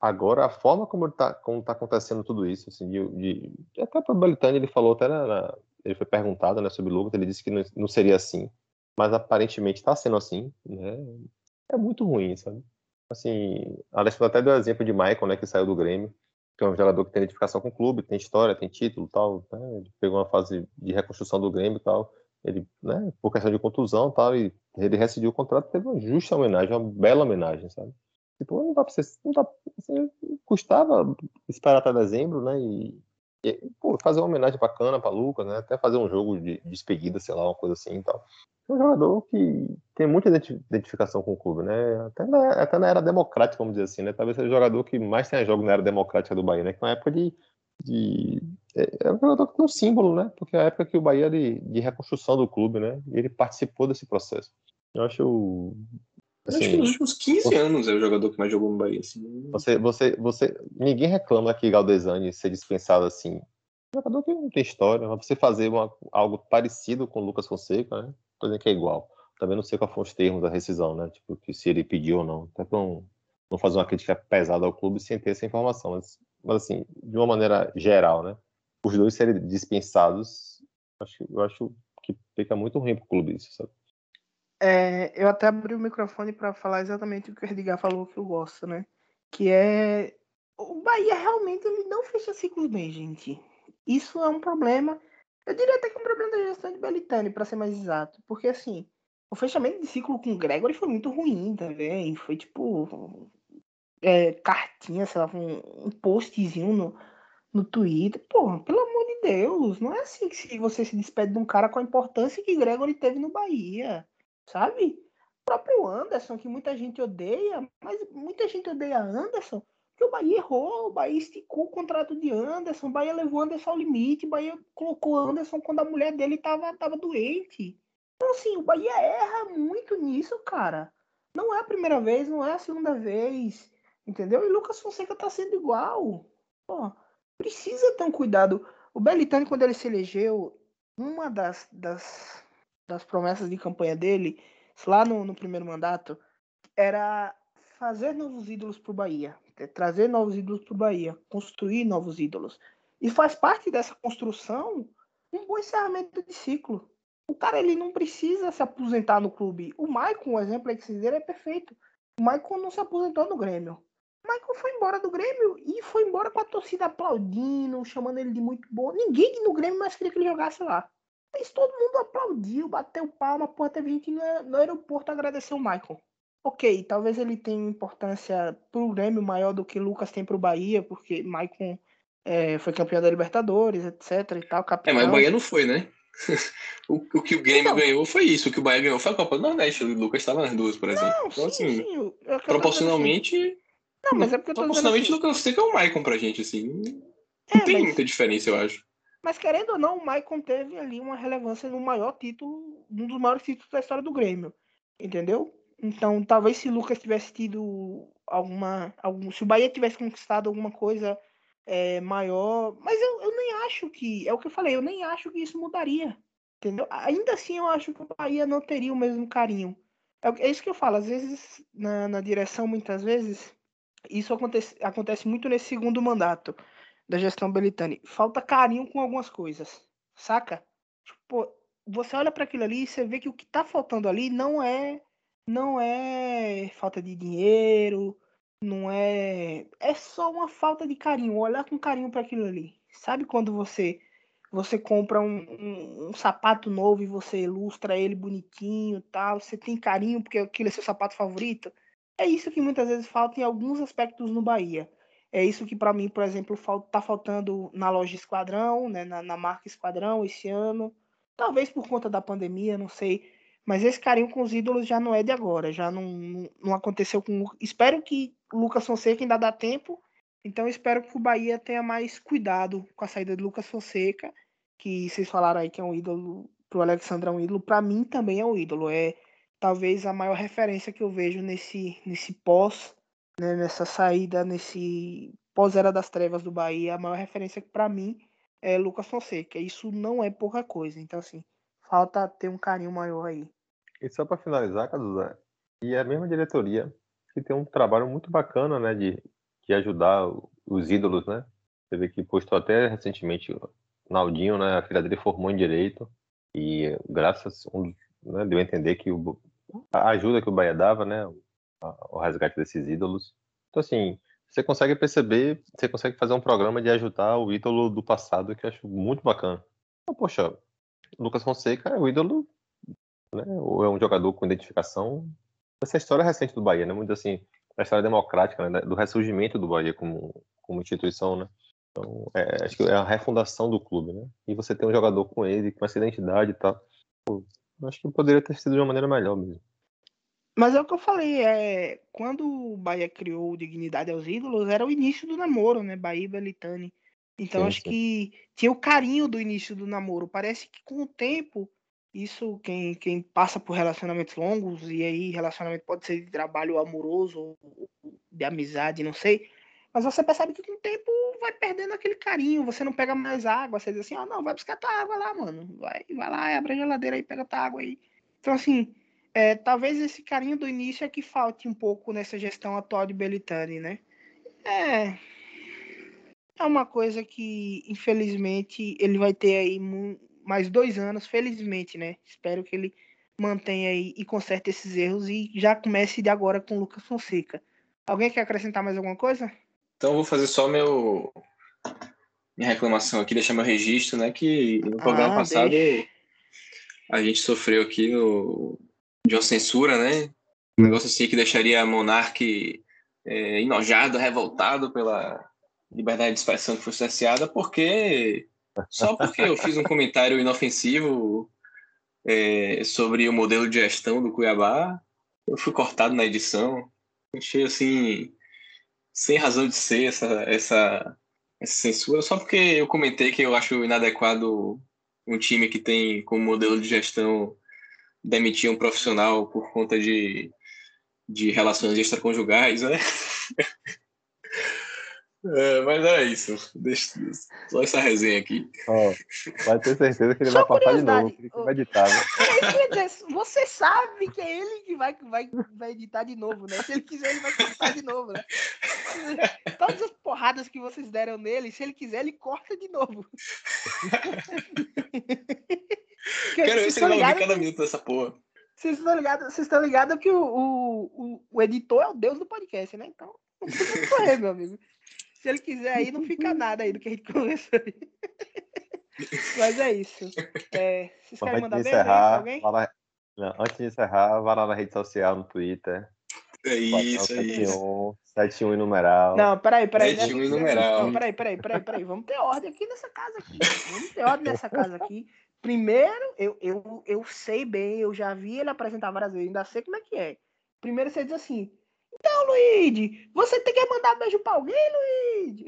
agora, a forma como está tá acontecendo tudo isso, assim, de, de até para o Belitani ele falou, até na, na, ele foi perguntado né, sobre Lucas, ele disse que não, não seria assim, mas aparentemente está sendo assim, né? É muito ruim, sabe? Assim, Alexandre até deu exemplo de Michael, né, que saiu do Grêmio, que é um jogador que tem identificação com o clube, tem história, tem título tal, né? Ele pegou uma fase de reconstrução do Grêmio e tal. Ele, né, por questão de contusão tal, e ele rescindiu o contrato, teve uma justa homenagem, uma bela homenagem, sabe? Tipo, não dá pra você, não dá, assim, custava esperar até dezembro, né, e, e pô, fazer uma homenagem bacana para Lucas, né, até fazer um jogo de, de despedida, sei lá, uma coisa assim e tal é um jogador que tem muita identificação com o clube, né? Até na, até na era democrática, vamos dizer assim, né? Talvez seja o jogador que mais tenha jogo na era democrática do Bahia, né? Que é época de. De é, é um jogador que tem um símbolo, né? Porque é a época que o Bahia de, de reconstrução do clube, né? E ele participou desse processo. Eu acho. Assim, acho que nos últimos 15 você, anos é o jogador que mais jogou no Bahia. Assim. Você, você, você, ninguém reclama que Galdesani ser dispensado assim. Um jogador que não tem história. Você fazer uma, algo parecido com o Lucas Fonseca, né? tô dizendo que é igual. Também não sei qual foram os termos da rescisão, né? Tipo, que se ele pediu ou não. Até pra não, não fazer uma crítica pesada ao clube sem ter essa informação. Mas, mas assim, de uma maneira geral, né? Os dois serem dispensados, acho, eu acho que fica muito ruim pro clube isso, sabe? É, eu até abri o microfone para falar exatamente o que o Edgar falou que eu gosto, né? Que é o Bahia realmente ele não fecha ciclos bem, gente. Isso é um problema eu diria até que é um problema da gestão de Belitani, para ser mais exato. Porque, assim, o fechamento de ciclo com o Gregory foi muito ruim também. Foi tipo. É, cartinha, sei lá, um, um postzinho no, no Twitter. Porra, pelo amor de Deus, não é assim que você se despede de um cara com a importância que Gregory teve no Bahia, sabe? O próprio Anderson, que muita gente odeia, mas muita gente odeia Anderson porque o Bahia errou, o Bahia esticou o contrato de Anderson, o Bahia levou Anderson ao limite, o Bahia colocou Anderson quando a mulher dele tava, tava doente. Então, assim, o Bahia erra muito nisso, cara. Não é a primeira vez, não é a segunda vez, entendeu? E Lucas Fonseca tá sendo igual. Pô, precisa ter um cuidado. O Belitani, quando ele se elegeu, uma das, das, das promessas de campanha dele, lá no, no primeiro mandato, era fazer novos ídolos pro Bahia é trazer novos ídolos para o Bahia, construir novos ídolos. E faz parte dessa construção um bom encerramento de ciclo. O cara ele não precisa se aposentar no clube. O Maicon, o exemplo aí que vocês deram, é perfeito. O Maicon não se aposentou no Grêmio. O Maicon foi embora do Grêmio e foi embora com a torcida aplaudindo, chamando ele de muito bom. Ninguém no Grêmio mais queria que ele jogasse lá. Mas todo mundo aplaudiu, bateu palma, porra, teve gente no aeroporto agradecer o Maicon. Ok, talvez ele tenha importância pro Grêmio maior do que Lucas tem pro Bahia, porque Maicon é, foi campeão da Libertadores, etc e tal. Capitão. É, mas o Bahia não foi, né? o, o, que o Grêmio não. ganhou foi isso, o que o Bahia ganhou foi a Copa do Nordeste, o Lucas estava nas duas, por exemplo. Não, então, sim, assim, sim, proporcionalmente. Não, mas é porque eu tô Proporcionalmente, o Lucas Fonseca é o Maicon pra gente, assim. Não é, tem mas... muita diferença, eu acho. Mas querendo ou não, o Maicon teve ali uma relevância no maior título, um dos maiores títulos da história do Grêmio. Entendeu? Então, talvez se o Lucas tivesse tido alguma. Algum, se o Bahia tivesse conquistado alguma coisa é, maior. Mas eu, eu nem acho que. É o que eu falei, eu nem acho que isso mudaria. Entendeu? Ainda assim, eu acho que o Bahia não teria o mesmo carinho. É, é isso que eu falo. Às vezes, na, na direção, muitas vezes, isso acontece, acontece muito nesse segundo mandato da gestão Belitani. Falta carinho com algumas coisas. Saca? Tipo, você olha para aquilo ali e você vê que o que tá faltando ali não é não é falta de dinheiro, não é. É só uma falta de carinho. Olhar com carinho para aquilo ali. Sabe quando você você compra um, um, um, sapato novo e você ilustra ele bonitinho tal, você tem carinho porque aquele é seu sapato favorito? É isso que muitas vezes falta em alguns aspectos no Bahia. É isso que para mim, por exemplo, tá faltando na loja Esquadrão, né, na, na marca Esquadrão esse ano. Talvez por conta da pandemia, não sei. Mas esse carinho com os ídolos já não é de agora, já não, não, não aconteceu com. Espero que o Lucas Fonseca ainda dá tempo, então espero que o Bahia tenha mais cuidado com a saída de Lucas Fonseca, que vocês falaram aí que é um ídolo, pro Alexandre é um ídolo, para mim também é um ídolo. É talvez a maior referência que eu vejo nesse, nesse pós, né, nessa saída, nesse pós-era das trevas do Bahia, a maior referência para mim é Lucas Fonseca. Isso não é pouca coisa. Então, assim, falta ter um carinho maior aí. E só para finalizar, Caduza, e é a mesma diretoria que tem um trabalho muito bacana, né, de, de ajudar os ídolos, né? Você vê que postou até recentemente Naldinho, né, a filha dele formou em Direito, e graças, né, deu a entender que o, a ajuda que o Bahia dava, né? O, resgate desses ídolos. Então, assim, você consegue perceber, você consegue fazer um programa de ajudar o ídolo do passado que eu acho muito bacana. Então, poxa, Lucas Fonseca é o ídolo, né? Ou é um jogador com identificação. Essa história recente do Bahia, né? Muito assim, a história democrática, né? Do ressurgimento do Bahia como, como instituição, né? Então, é, acho que é a refundação do clube, né? E você tem um jogador com ele, com essa identidade e tal. Acho que poderia ter sido de uma maneira melhor mesmo. Mas é o que eu falei, é, quando o Bahia criou Dignidade aos Ídolos, era o início do namoro, né? Bahia e Belitani. Então sim, acho sim. que tinha o carinho do início do namoro. Parece que com o tempo, isso quem, quem passa por relacionamentos longos, e aí relacionamento pode ser de trabalho amoroso, de amizade, não sei. Mas você percebe que com o tempo vai perdendo aquele carinho, você não pega mais água, você diz assim, ó, oh, não, vai buscar tua água lá, mano. Vai, vai lá, abre a geladeira aí, pega tua água aí. Então, assim, é, talvez esse carinho do início é que falte um pouco nessa gestão atual de Belitani, né? É. É uma coisa que, infelizmente, ele vai ter aí mais dois anos, felizmente, né? Espero que ele mantenha aí e conserte esses erros e já comece de agora com o Lucas Fonseca. Alguém quer acrescentar mais alguma coisa? Então eu vou fazer só meu minha reclamação aqui, deixar meu registro, né? Que no programa ah, passado deixa. a gente sofreu aqui no, de uma censura, né? Um negócio assim que deixaria a Monarque é, enojado, revoltado pela liberdade de expressão que foi cerceada, porque só porque eu fiz um comentário inofensivo é, sobre o modelo de gestão do Cuiabá, eu fui cortado na edição. Achei assim sem razão de ser essa, essa, essa censura, só porque eu comentei que eu acho inadequado um time que tem como modelo de gestão demitir um profissional por conta de, de relações extraconjugais, né? É, mas é isso. Deixa, só essa resenha aqui. Oh, vai ter certeza que ele Só vai passar de novo. Que vai editar. Né? Você sabe que é ele que vai, vai, vai editar de novo, né? Se ele quiser, ele vai cortar de novo, né? Todas as porradas que vocês deram nele, se ele quiser, ele corta de novo. Quero ver se ele vai ouvir cada minuto dessa porra. Vocês estão ligados, vocês estão ligados que o, o, o, editor é o deus do podcast, né? Então, não precisa correr, meu amigo. Se ele quiser aí, não fica nada aí do que a gente começou aí. Mas é isso. É, vocês querem mandar bem encerrar, alguém? Fala... Não, antes de encerrar, vá lá na rede social, no Twitter. É isso, 71, é isso. 71 e numeral. Não, peraí, peraí. 71 né? e numeral. Peraí, peraí, peraí, peraí. Vamos ter ordem aqui nessa casa aqui. Vamos ter ordem nessa casa aqui. Primeiro, eu, eu, eu sei bem, eu já vi ele apresentar várias vezes, ainda sei como é que é. Primeiro você diz assim, então, Luigi, você tem que mandar beijo pra alguém, Luigi?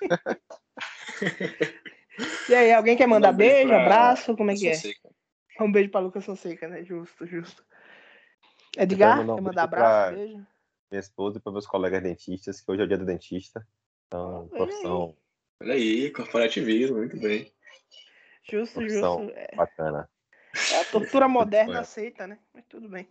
e aí, alguém quer mandar um beijo, beijo abraço? Como é que é? Um beijo pra Lucas Fonseca, né? Justo, justo. Edgar, quer mandar abraço, beijo? Minha esposa e para meus colegas dentistas, que hoje é o dia do dentista. Então, profissão. Olha aí, corporativismo, muito bem. Justo, profissão justo. É. Bacana. É a tortura moderna aceita, né? Mas tudo bem.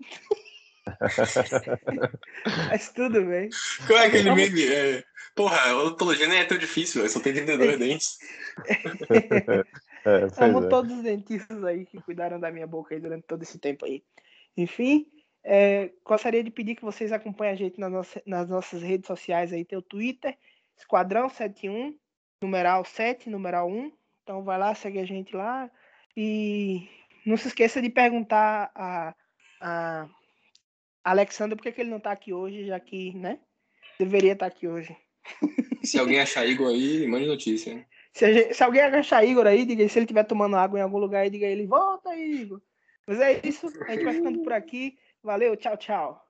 Mas tudo bem. Qual é aquele meme? É... Porra, a odontologia nem é tão difícil, só tem 32 dentes. É, Amo é. todos os dentistas aí que cuidaram da minha boca aí durante todo esse tempo aí. Enfim, É, gostaria de pedir que vocês acompanhem a gente nas, nossas, nas nossas redes sociais aí, tem o Twitter, Esquadrão 71, numeral 7, numeral 1. Então vai lá, segue a gente lá. E não se esqueça de perguntar a, a Alexandre por que ele não está aqui hoje, já que, né? Deveria estar tá aqui hoje. Se alguém achar Igor aí, mande notícia. Se, gente, se alguém achar Igor aí, diga se ele estiver tomando água em algum lugar, diga ele, volta, Igor. Mas é isso, a gente vai ficando por aqui. Valeu, tchau, tchau.